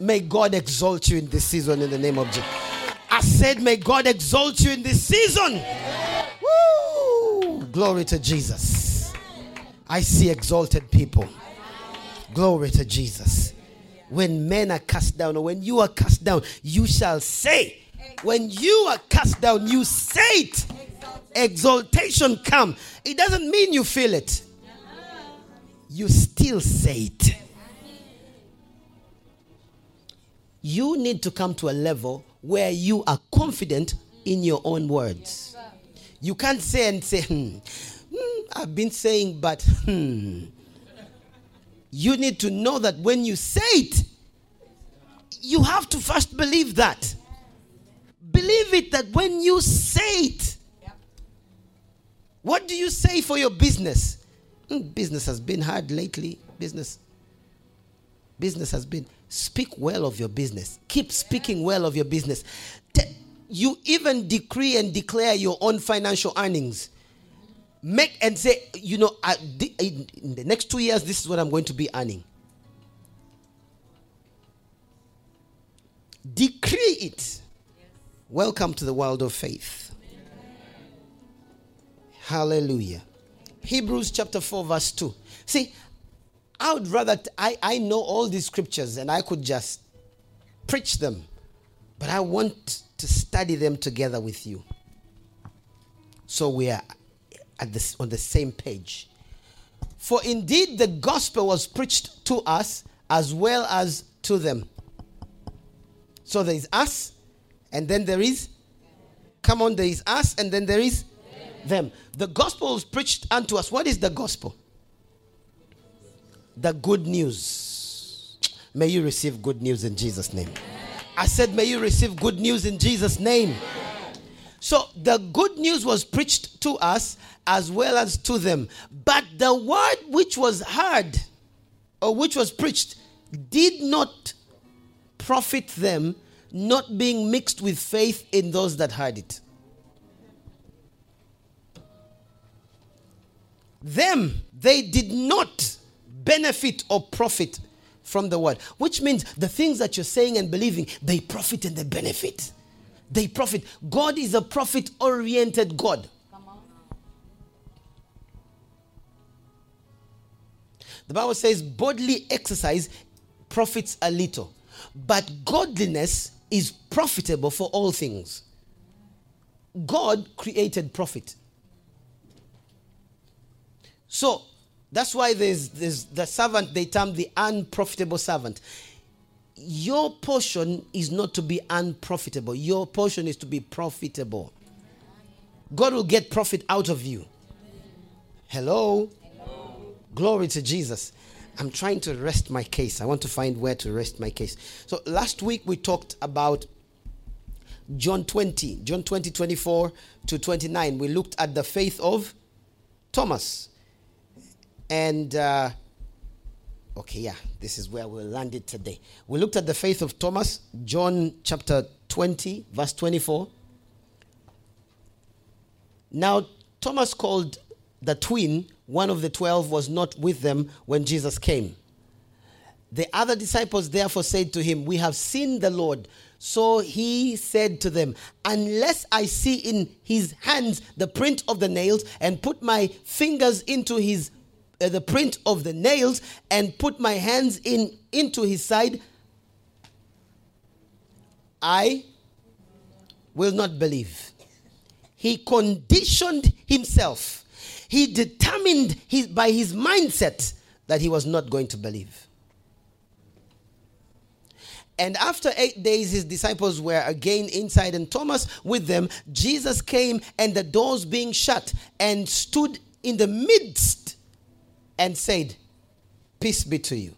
May God exalt you in this season in the name of Jesus. I said, May God exalt you in this season. Woo! Glory to Jesus. I see exalted people. Glory to Jesus. When men are cast down, or when you are cast down, you shall say. When you are cast down, you say it. Exaltation come. It doesn't mean you feel it. You still say it. You need to come to a level where you are confident in your own words. You can't say and say, hmm, hmm, I've been saying, but hmm. You need to know that when you say it, you have to first believe that. Believe it that when you say it, what do you say for your business? Hmm, business has been hard lately. Business. Business has been Speak well of your business. Keep speaking well of your business. You even decree and declare your own financial earnings. Make and say, you know, in the next two years, this is what I'm going to be earning. Decree it. Welcome to the world of faith. Hallelujah. Hebrews chapter 4, verse 2. See, I would rather, t- I, I know all these scriptures and I could just preach them, but I want to study them together with you. So we are at this, on the same page. For indeed the gospel was preached to us as well as to them. So there is us, and then there is, come on, there is us, and then there is them. The gospel was preached unto us. What is the gospel? The good news. May you receive good news in Jesus' name. I said, May you receive good news in Jesus' name. So the good news was preached to us as well as to them. But the word which was heard or which was preached did not profit them, not being mixed with faith in those that heard it. Them, they did not benefit or profit from the word, which means the things that you're saying and believing, they profit and they benefit. They profit. God is a profit oriented God. The Bible says bodily exercise profits a little, but godliness is profitable for all things. God created profit. So that's why there's, there's the servant they term the unprofitable servant. Your portion is not to be unprofitable, your portion is to be profitable. God will get profit out of you. Hello? Hello? Glory to Jesus. I'm trying to rest my case. I want to find where to rest my case. So last week we talked about John 20, John 20, 24 to 29. We looked at the faith of Thomas. And, uh, okay, yeah, this is where we landed today. We looked at the faith of Thomas, John chapter 20, verse 24. Now, Thomas called the twin, one of the twelve, was not with them when Jesus came. The other disciples therefore said to him, We have seen the Lord. So he said to them, Unless I see in his hands the print of the nails and put my fingers into his uh, the print of the nails and put my hands in into his side, I will not believe. He conditioned himself. He determined his, by his mindset that he was not going to believe. And after eight days, his disciples were again inside, and Thomas with them. Jesus came, and the doors being shut, and stood in the midst and said, Peace be to you.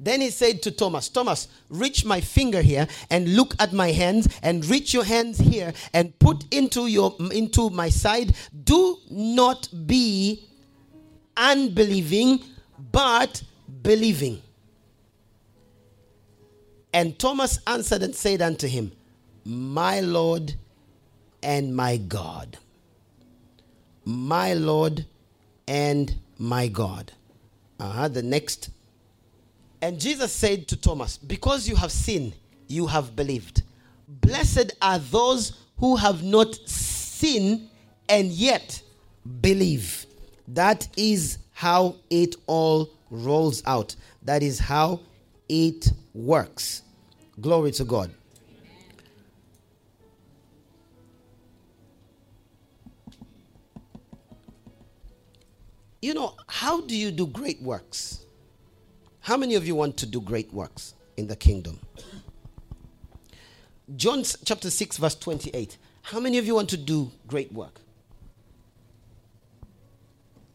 Then he said to Thomas, Thomas, reach my finger here and look at my hands and reach your hands here and put into your into my side. Do not be unbelieving, but believing. And Thomas answered and said unto him, My Lord and my God. My Lord and my God. Uh-huh. The next. And Jesus said to Thomas, Because you have seen, you have believed. Blessed are those who have not seen and yet believe. That is how it all rolls out. That is how it works. Glory to God. You know, how do you do great works? How many of you want to do great works in the kingdom? John chapter 6, verse 28. How many of you want to do great work?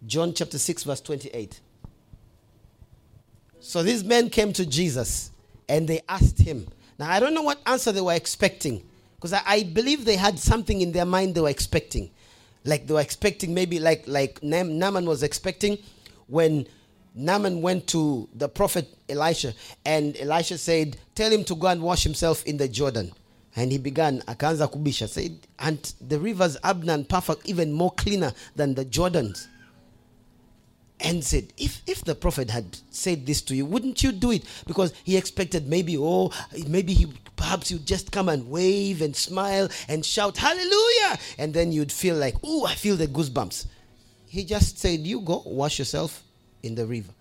John chapter 6, verse 28. So these men came to Jesus and they asked him. Now, I don't know what answer they were expecting because I, I, believe they had something in their mind they were expecting. Like they were expecting, maybe like, like Naaman was expecting when Naaman went to the prophet Elisha and Elisha said, Tell him to go and wash himself in the Jordan. And he began, akaanza kubisha, said, and the rivers Abana and Pharpar even more cleaner than the Jordans and said, if, if the prophet had said this to you, wouldn't you do it? Because he expected maybe, oh, maybe he perhaps you'd just come and wave and smile and shout, hallelujah. And then you'd feel like, oh, I feel the goosebumps. He just said, you go wash yourself in the river.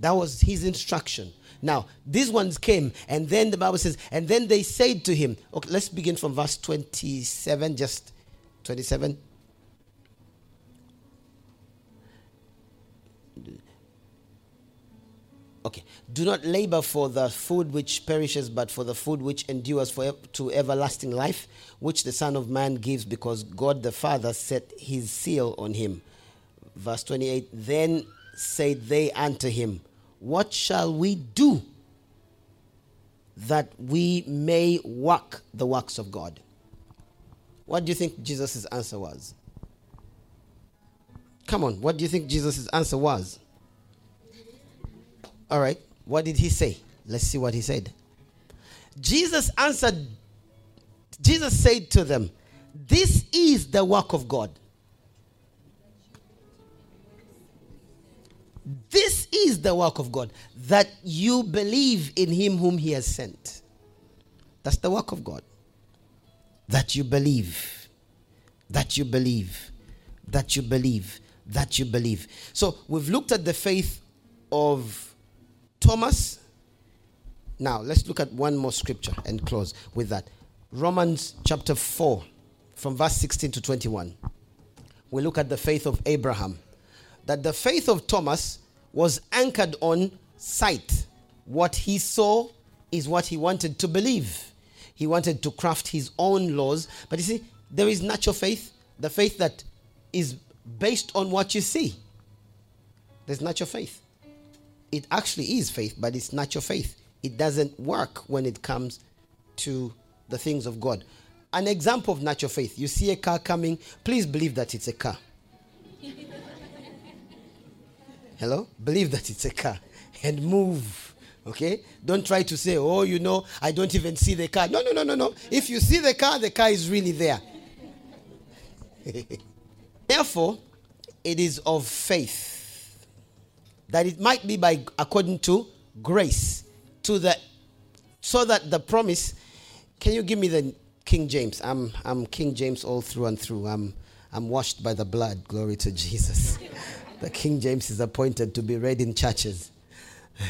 That was his instruction. Now, these ones came, and then the Bible says, and then they said to him, okay, let's begin from verse 27, just 27. Okay. Do not labor for the food which perishes, but for the food which endures for to everlasting life, which the Son of Man gives, because God the Father set his seal on him. Verse 28 Then said they unto him, What shall we do that we may work the works of God? What do you think Jesus' answer was? Come on, what do you think Jesus' answer was? All right. What did he say? Let's see what he said. Jesus answered, Jesus said to them, This is the work of God. This is the work of God, that you believe in him whom he has sent. That's the work of God. That you believe. That you believe. That you believe. That you believe. So we've looked at the faith of Thomas. Now, let's look at one more scripture and close with that. Romans chapter 4, from verse 16 to 21. We look at the faith of Abraham. That the faith of Thomas was anchored on sight. What he saw is what he wanted to believe. He wanted to craft his own laws. But you see, there is natural faith, the faith that is based on what you see. There's natural faith it actually is faith, but it's not your faith. It doesn't work when it comes to the things of God. An example of natural faith you see a car coming, please believe that it's a car. Hello? Believe that it's a car and move. Okay? Don't try to say, oh, you know, I don't even see the car. No, no, no, no, no. If you see the car, the car is really there. Therefore, it is of faith that it might be by according to grace to the so that the promise can you give me the king james? I'm i'm king james all through and through. I'm i'm washed by the blood. Glory to jesus. The king james is appointed to be read in churches.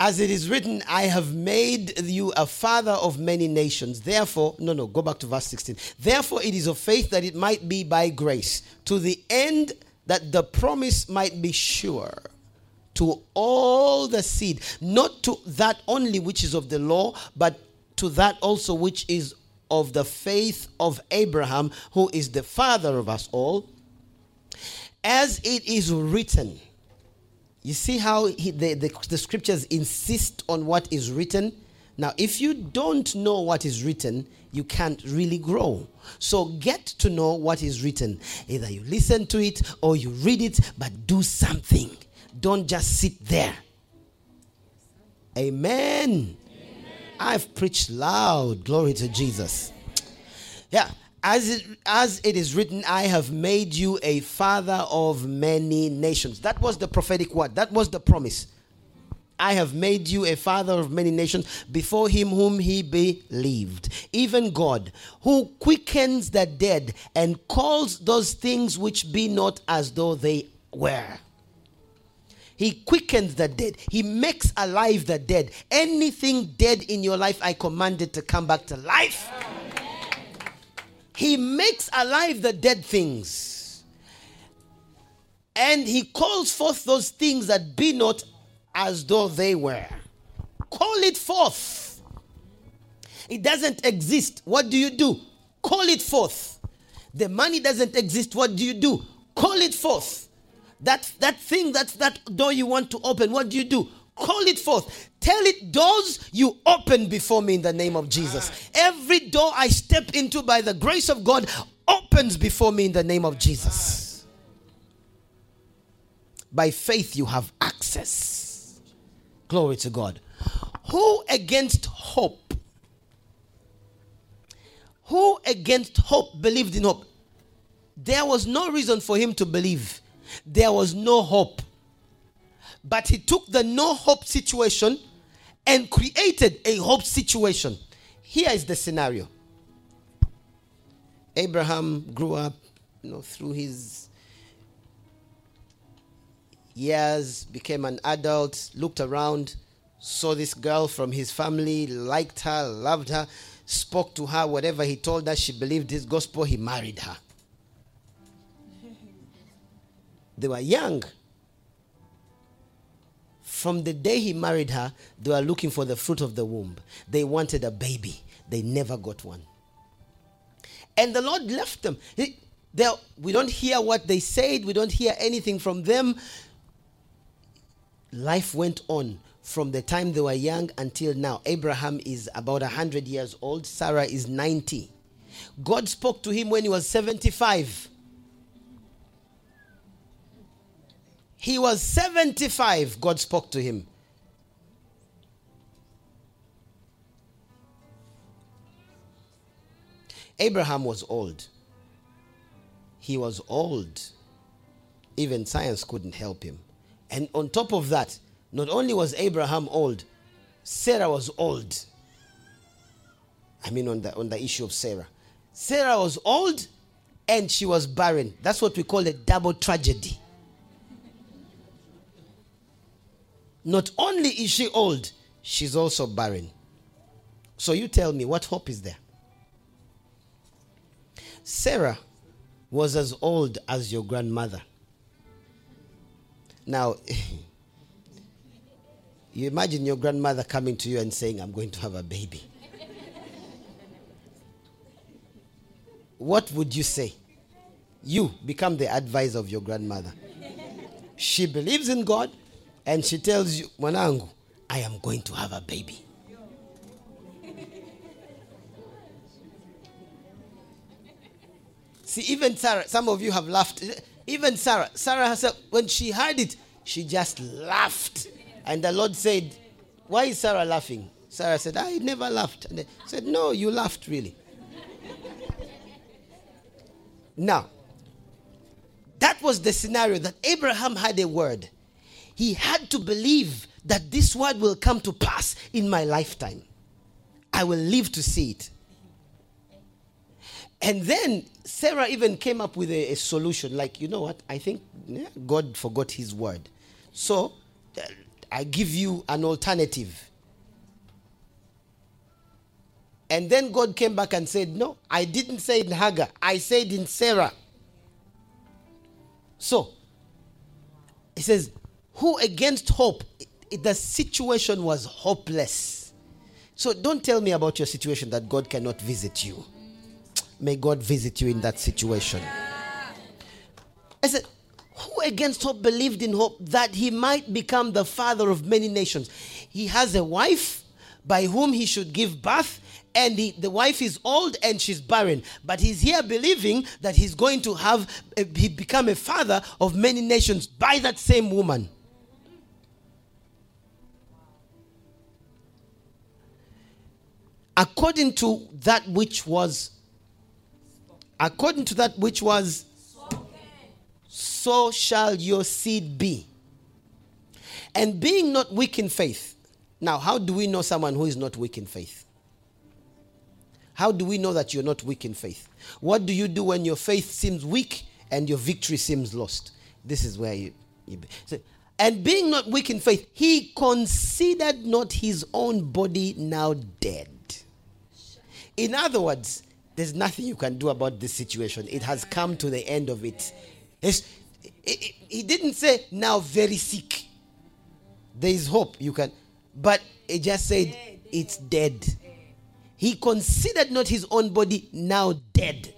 As it is written, I have made you a father of many nations. Therefore, no, no, go back to verse 16. Therefore, it is of faith that it might be by grace, to the end that the promise might be sure to all the seed, not to that only which is of the law, but to that also which is of the faith of Abraham, who is the father of us all. As it is written, you see how he, the, the, the scriptures insist on what is written? Now, if you don't know what is written, you can't really grow. So get to know what is written. Either you listen to it or you read it, but do something. Don't just sit there. Amen. Amen. I've preached loud. Glory to Jesus. Yeah. As it, as it is written, I have made you a father of many nations. That was the prophetic word. That was the promise. I have made you a father of many nations before him whom he believed. Even God, who quickens the dead and calls those things which be not as though they were. He quickens the dead. He makes alive the dead. Anything dead in your life, I command it to come back to life. He makes alive the dead things. And he calls forth those things that be not as though they were. Call it forth. It doesn't exist. What do you do? Call it forth. The money doesn't exist. What do you do? Call it forth. That, that thing, that, that door you want to open, what do you do? Call it forth. Tell it, doors you open before me in the name of Jesus. Ah. Every door I step into by the grace of God opens before me in the name of Jesus. Ah. By faith, you have access. Glory to God. Who against hope? Who against hope believed in hope? There was no reason for him to believe. There was no hope. But he took the no hope situation and created a hope situation. Here is the scenario. Abraham grew up, you know, through his years, became an adult, looked around, saw this girl from his family, liked her, loved her, spoke to her, whatever he told her, she believed his gospel, he married her. They were young. From the day he married her, they were looking for the fruit of the womb. They wanted a baby. They never got one. And the Lord left them. He, we don't hear what they said, we don't hear anything from them life went on from the time they were young until now. Abraham is about 100 years old, Sarah is 90. God spoke to him when he was 75. He was 75, God spoke to him. Abraham was old. He was old. Even science couldn't help him. And on top of that, not only was Abraham old, Sarah was old. I mean, on the, on the issue of Sarah. Sarah was old and she was barren. That's what we call a double tragedy. Not only is she old, she's also barren. So you tell me, what hope is there? Sarah was as old as your grandmother. Now, you imagine your grandmother coming to you and saying, I'm going to have a baby. what would you say? You become the advisor of your grandmother. She believes in God and she tells you, Mwanangu, I am going to have a baby. See, even Sarah, some of you have laughed. Even Sarah, Sarah herself, when she heard it, she just laughed. And the Lord said, Why is Sarah laughing? Sarah said, I never laughed. And they said, No, you laughed really. now, that was the scenario that Abraham had a word. He had to believe that this word will come to pass in my lifetime. I will live to see it. And then Sarah even came up with a, a solution like, you know what? I think yeah, God forgot his word. So uh, I give you an alternative. And then God came back and said, No, I didn't say in Hagar, I said in Sarah. So, he says, Who against hope? The situation was hopeless. So, don't tell me about your situation that God cannot visit you. May God visit you in that situation. I said, Who against hope believed in hope that he might become the father of many nations? He has a wife by whom he should give birth, and he, the wife is old and she's barren. But he's here believing that he's going to have a, he become a father of many nations by that same woman. according to that which was according to that which was so shall your seed be. And being not weak in faith now how do we know someone who is not weak in faith? How do we know that you're not weak in faith? What do you do when your faith seems weak and your victory seems lost? This is where you, you so, and being not weak in faith he considered not his own body now dead. In other words, there's nothing you can do about this situation. It has come to the end of it. it, it he didn't say now very sick. There is hope. You can, but he just said it's dead. He considered not his own body now dead.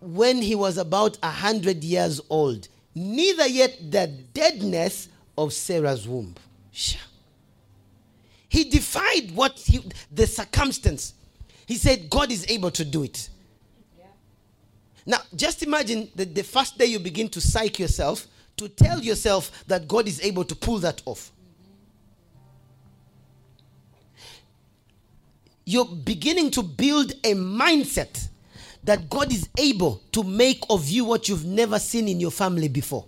When he was about a hundred years old, neither yet the deadness of Sarah's womb. He defied what he, the circumstance. He said, God is able to do it. Yeah. Now, just imagine that the first day you begin to psych yourself to tell yourself that God is able to pull that off. You're beginning to build a mindset that God is able to make of you what you've never seen in your family before.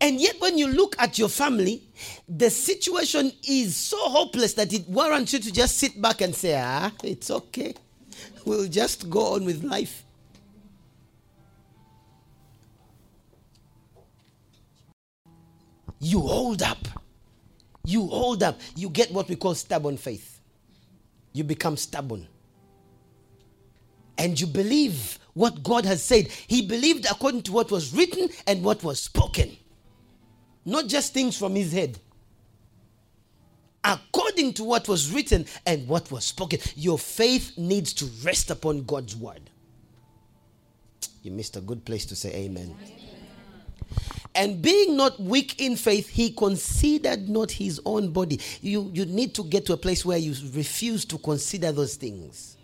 And yet, when you look at your family, the situation is so hopeless that it warrants you to just sit back and say, ah, it's okay. We'll just go on with life. You hold up. You hold up. You get what we call stubborn faith. You become stubborn. And you believe what God has said. He believed according to what was written and what was spoken. Not just things from his head. According to what was written and what was spoken, your faith needs to rest upon God's word. You missed a good place to say amen. amen. And being not weak in faith, he considered not his own body. You, you need to get to a place where you refuse to consider those things.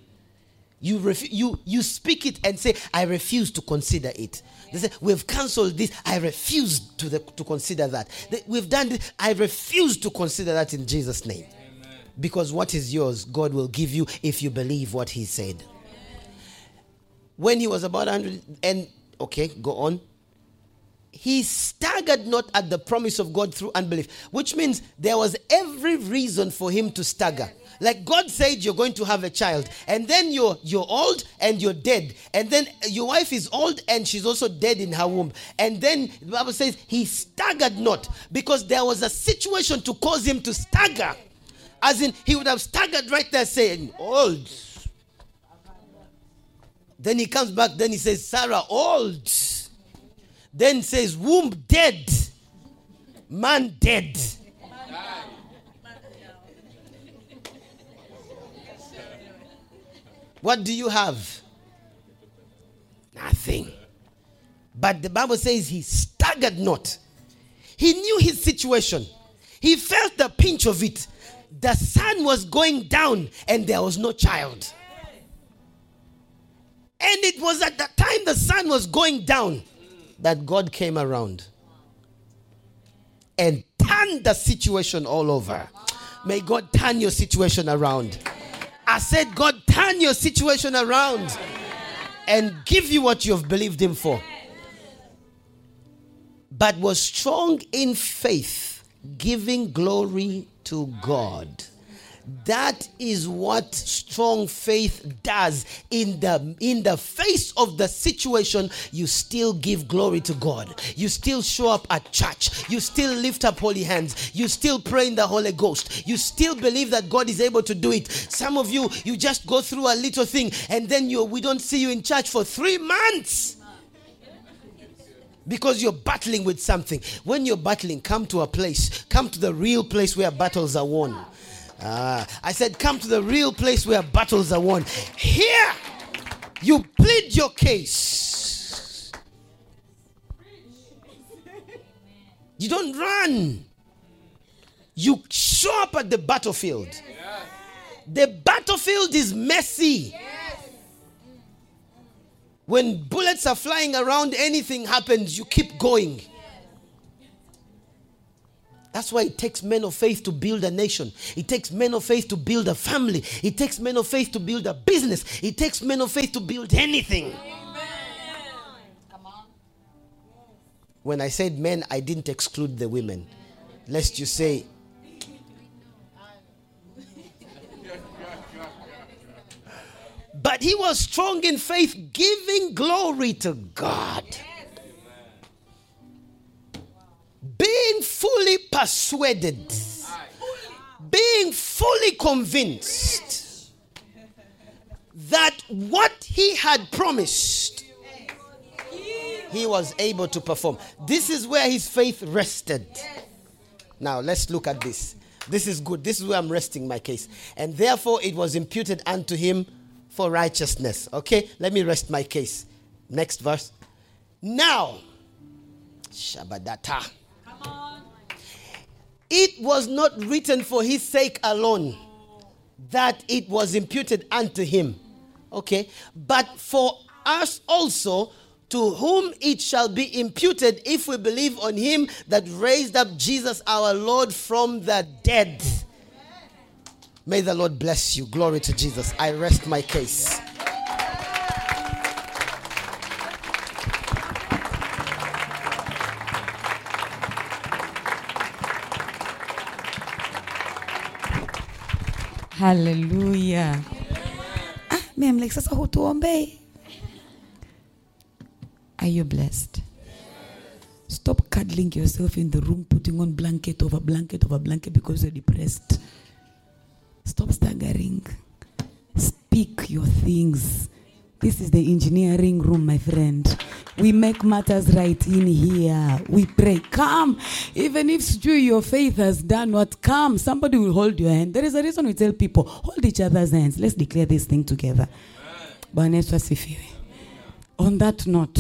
You, ref- you, you speak it and say, I refuse to consider it. They say, We've cancelled this. I refuse to, the, to consider that. We've done this. I refuse to consider that in Jesus' name. Amen. Because what is yours, God will give you if you believe what He said. Amen. When he was about 100, and okay, go on. He staggered not at the promise of God through unbelief, which means there was every reason for him to stagger. Like God said, you're going to have a child, and then you're you're old and you're dead, and then your wife is old and she's also dead in her womb. And then the Bible says he staggered not because there was a situation to cause him to stagger. As in, he would have staggered right there saying, Old. Then he comes back, then he says, Sarah, old. Then says, Womb dead. Man dead. What do you have? Nothing. But the Bible says he staggered not. He knew his situation. He felt the pinch of it. The sun was going down and there was no child. And it was at the time the sun was going down that God came around and turned the situation all over. May God turn your situation around. I said, God, turn your situation around and give you what you've believed Him for. But was strong in faith, giving glory to God. That is what strong faith does. In the in the face of the situation, you still give glory to God. You still show up at church. You still lift up holy hands. You still pray in the Holy Ghost. You still believe that God is able to do it. Some of you, you just go through a little thing and then you we don't see you in church for three months because you're battling with something. When you're battling, come to a place, come to the real place where battles are won. Ah, I said, come to the real place where battles are won. Here, you plead your case. You don't run. You show up at the battlefield. The battlefield is messy. When bullets are flying around, anything happens, you keep going. That's why it takes men of faith to build a nation. It takes men of faith to build a family. It takes men of faith to build a business. It takes men of faith to build anything. When I said men, I didn't exclude the women. Lest you say, But he was strong in faith, giving glory to God. Being fully persuaded, being fully convinced that what he had promised, he was able to perform. This is where his faith rested. Now, let's look at this. This is good. This is where I'm resting my case. And therefore, it was imputed unto him for righteousness. Okay, let me rest my case. Next verse. Now, Shabadata. It was not written for his sake alone that it was imputed unto him. Okay, but for us also to whom it shall be imputed if we believe on him that raised up Jesus our Lord from the dead. May the Lord bless you. Glory to Jesus. I rest my case. Hallelujah. Ah, me, I'm like, sasa hutuombei. Are you blessed? Stop cuddling yourself in the room, putting on blanket over blanket over blanket because you're depressed. Stop staggering. Speak your things. This is the engineering room, my friend. We make matters right in here. We pray. Come. Even if you, your faith has done what, come. Somebody will hold your hand. There is a reason we tell people hold each other's hands. Let's declare this thing together. On that note,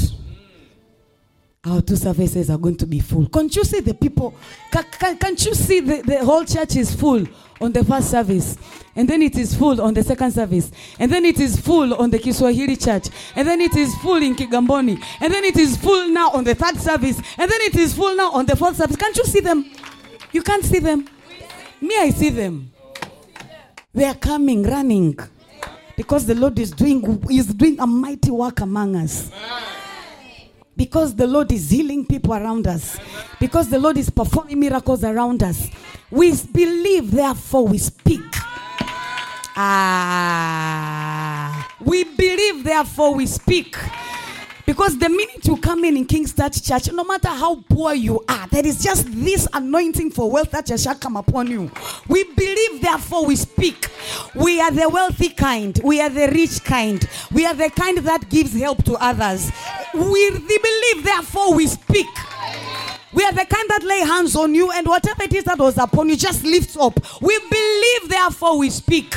our two services are going to be full. Can't you see the people? Ca- ca- Can't you see the, the whole church is full on the first service? And then it is full on the second service. And then it is full on the Kiswahili church. And then it is full in Kigamboni. And then it is full now on the third service. And then it is full now on the fourth service. Can't you see them? You can't see them. Me, I see them. They are coming, running. Because the Lord is doing, is doing a mighty work among us. Because the Lord is healing people around us. Because the Lord is performing miracles around us. We believe, therefore we speak. Ah. We believe, therefore we speak. Because the minute you come in in King's Touch Church, no matter how poor you are, there is just this anointing for wealth that shall come upon you. We believe, therefore we speak. We are the wealthy kind. We are the rich kind. We are the kind that gives help to others. We believe, therefore we speak. We are the kind that lay hands on you, and whatever it is that was upon you just lifts up. We believe, therefore we speak.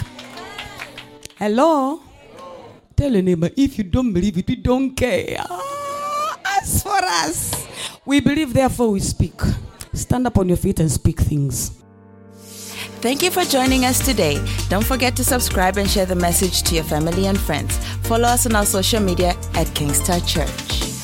Hello? Tell your neighbor, if you don't believe it, we don't care. Ah, As for us, we believe, therefore we speak. Stand up on your feet and speak things. Thank you for joining us today. Don't forget to subscribe and share the message to your family and friends. Follow us on our social media at King's Touch Church.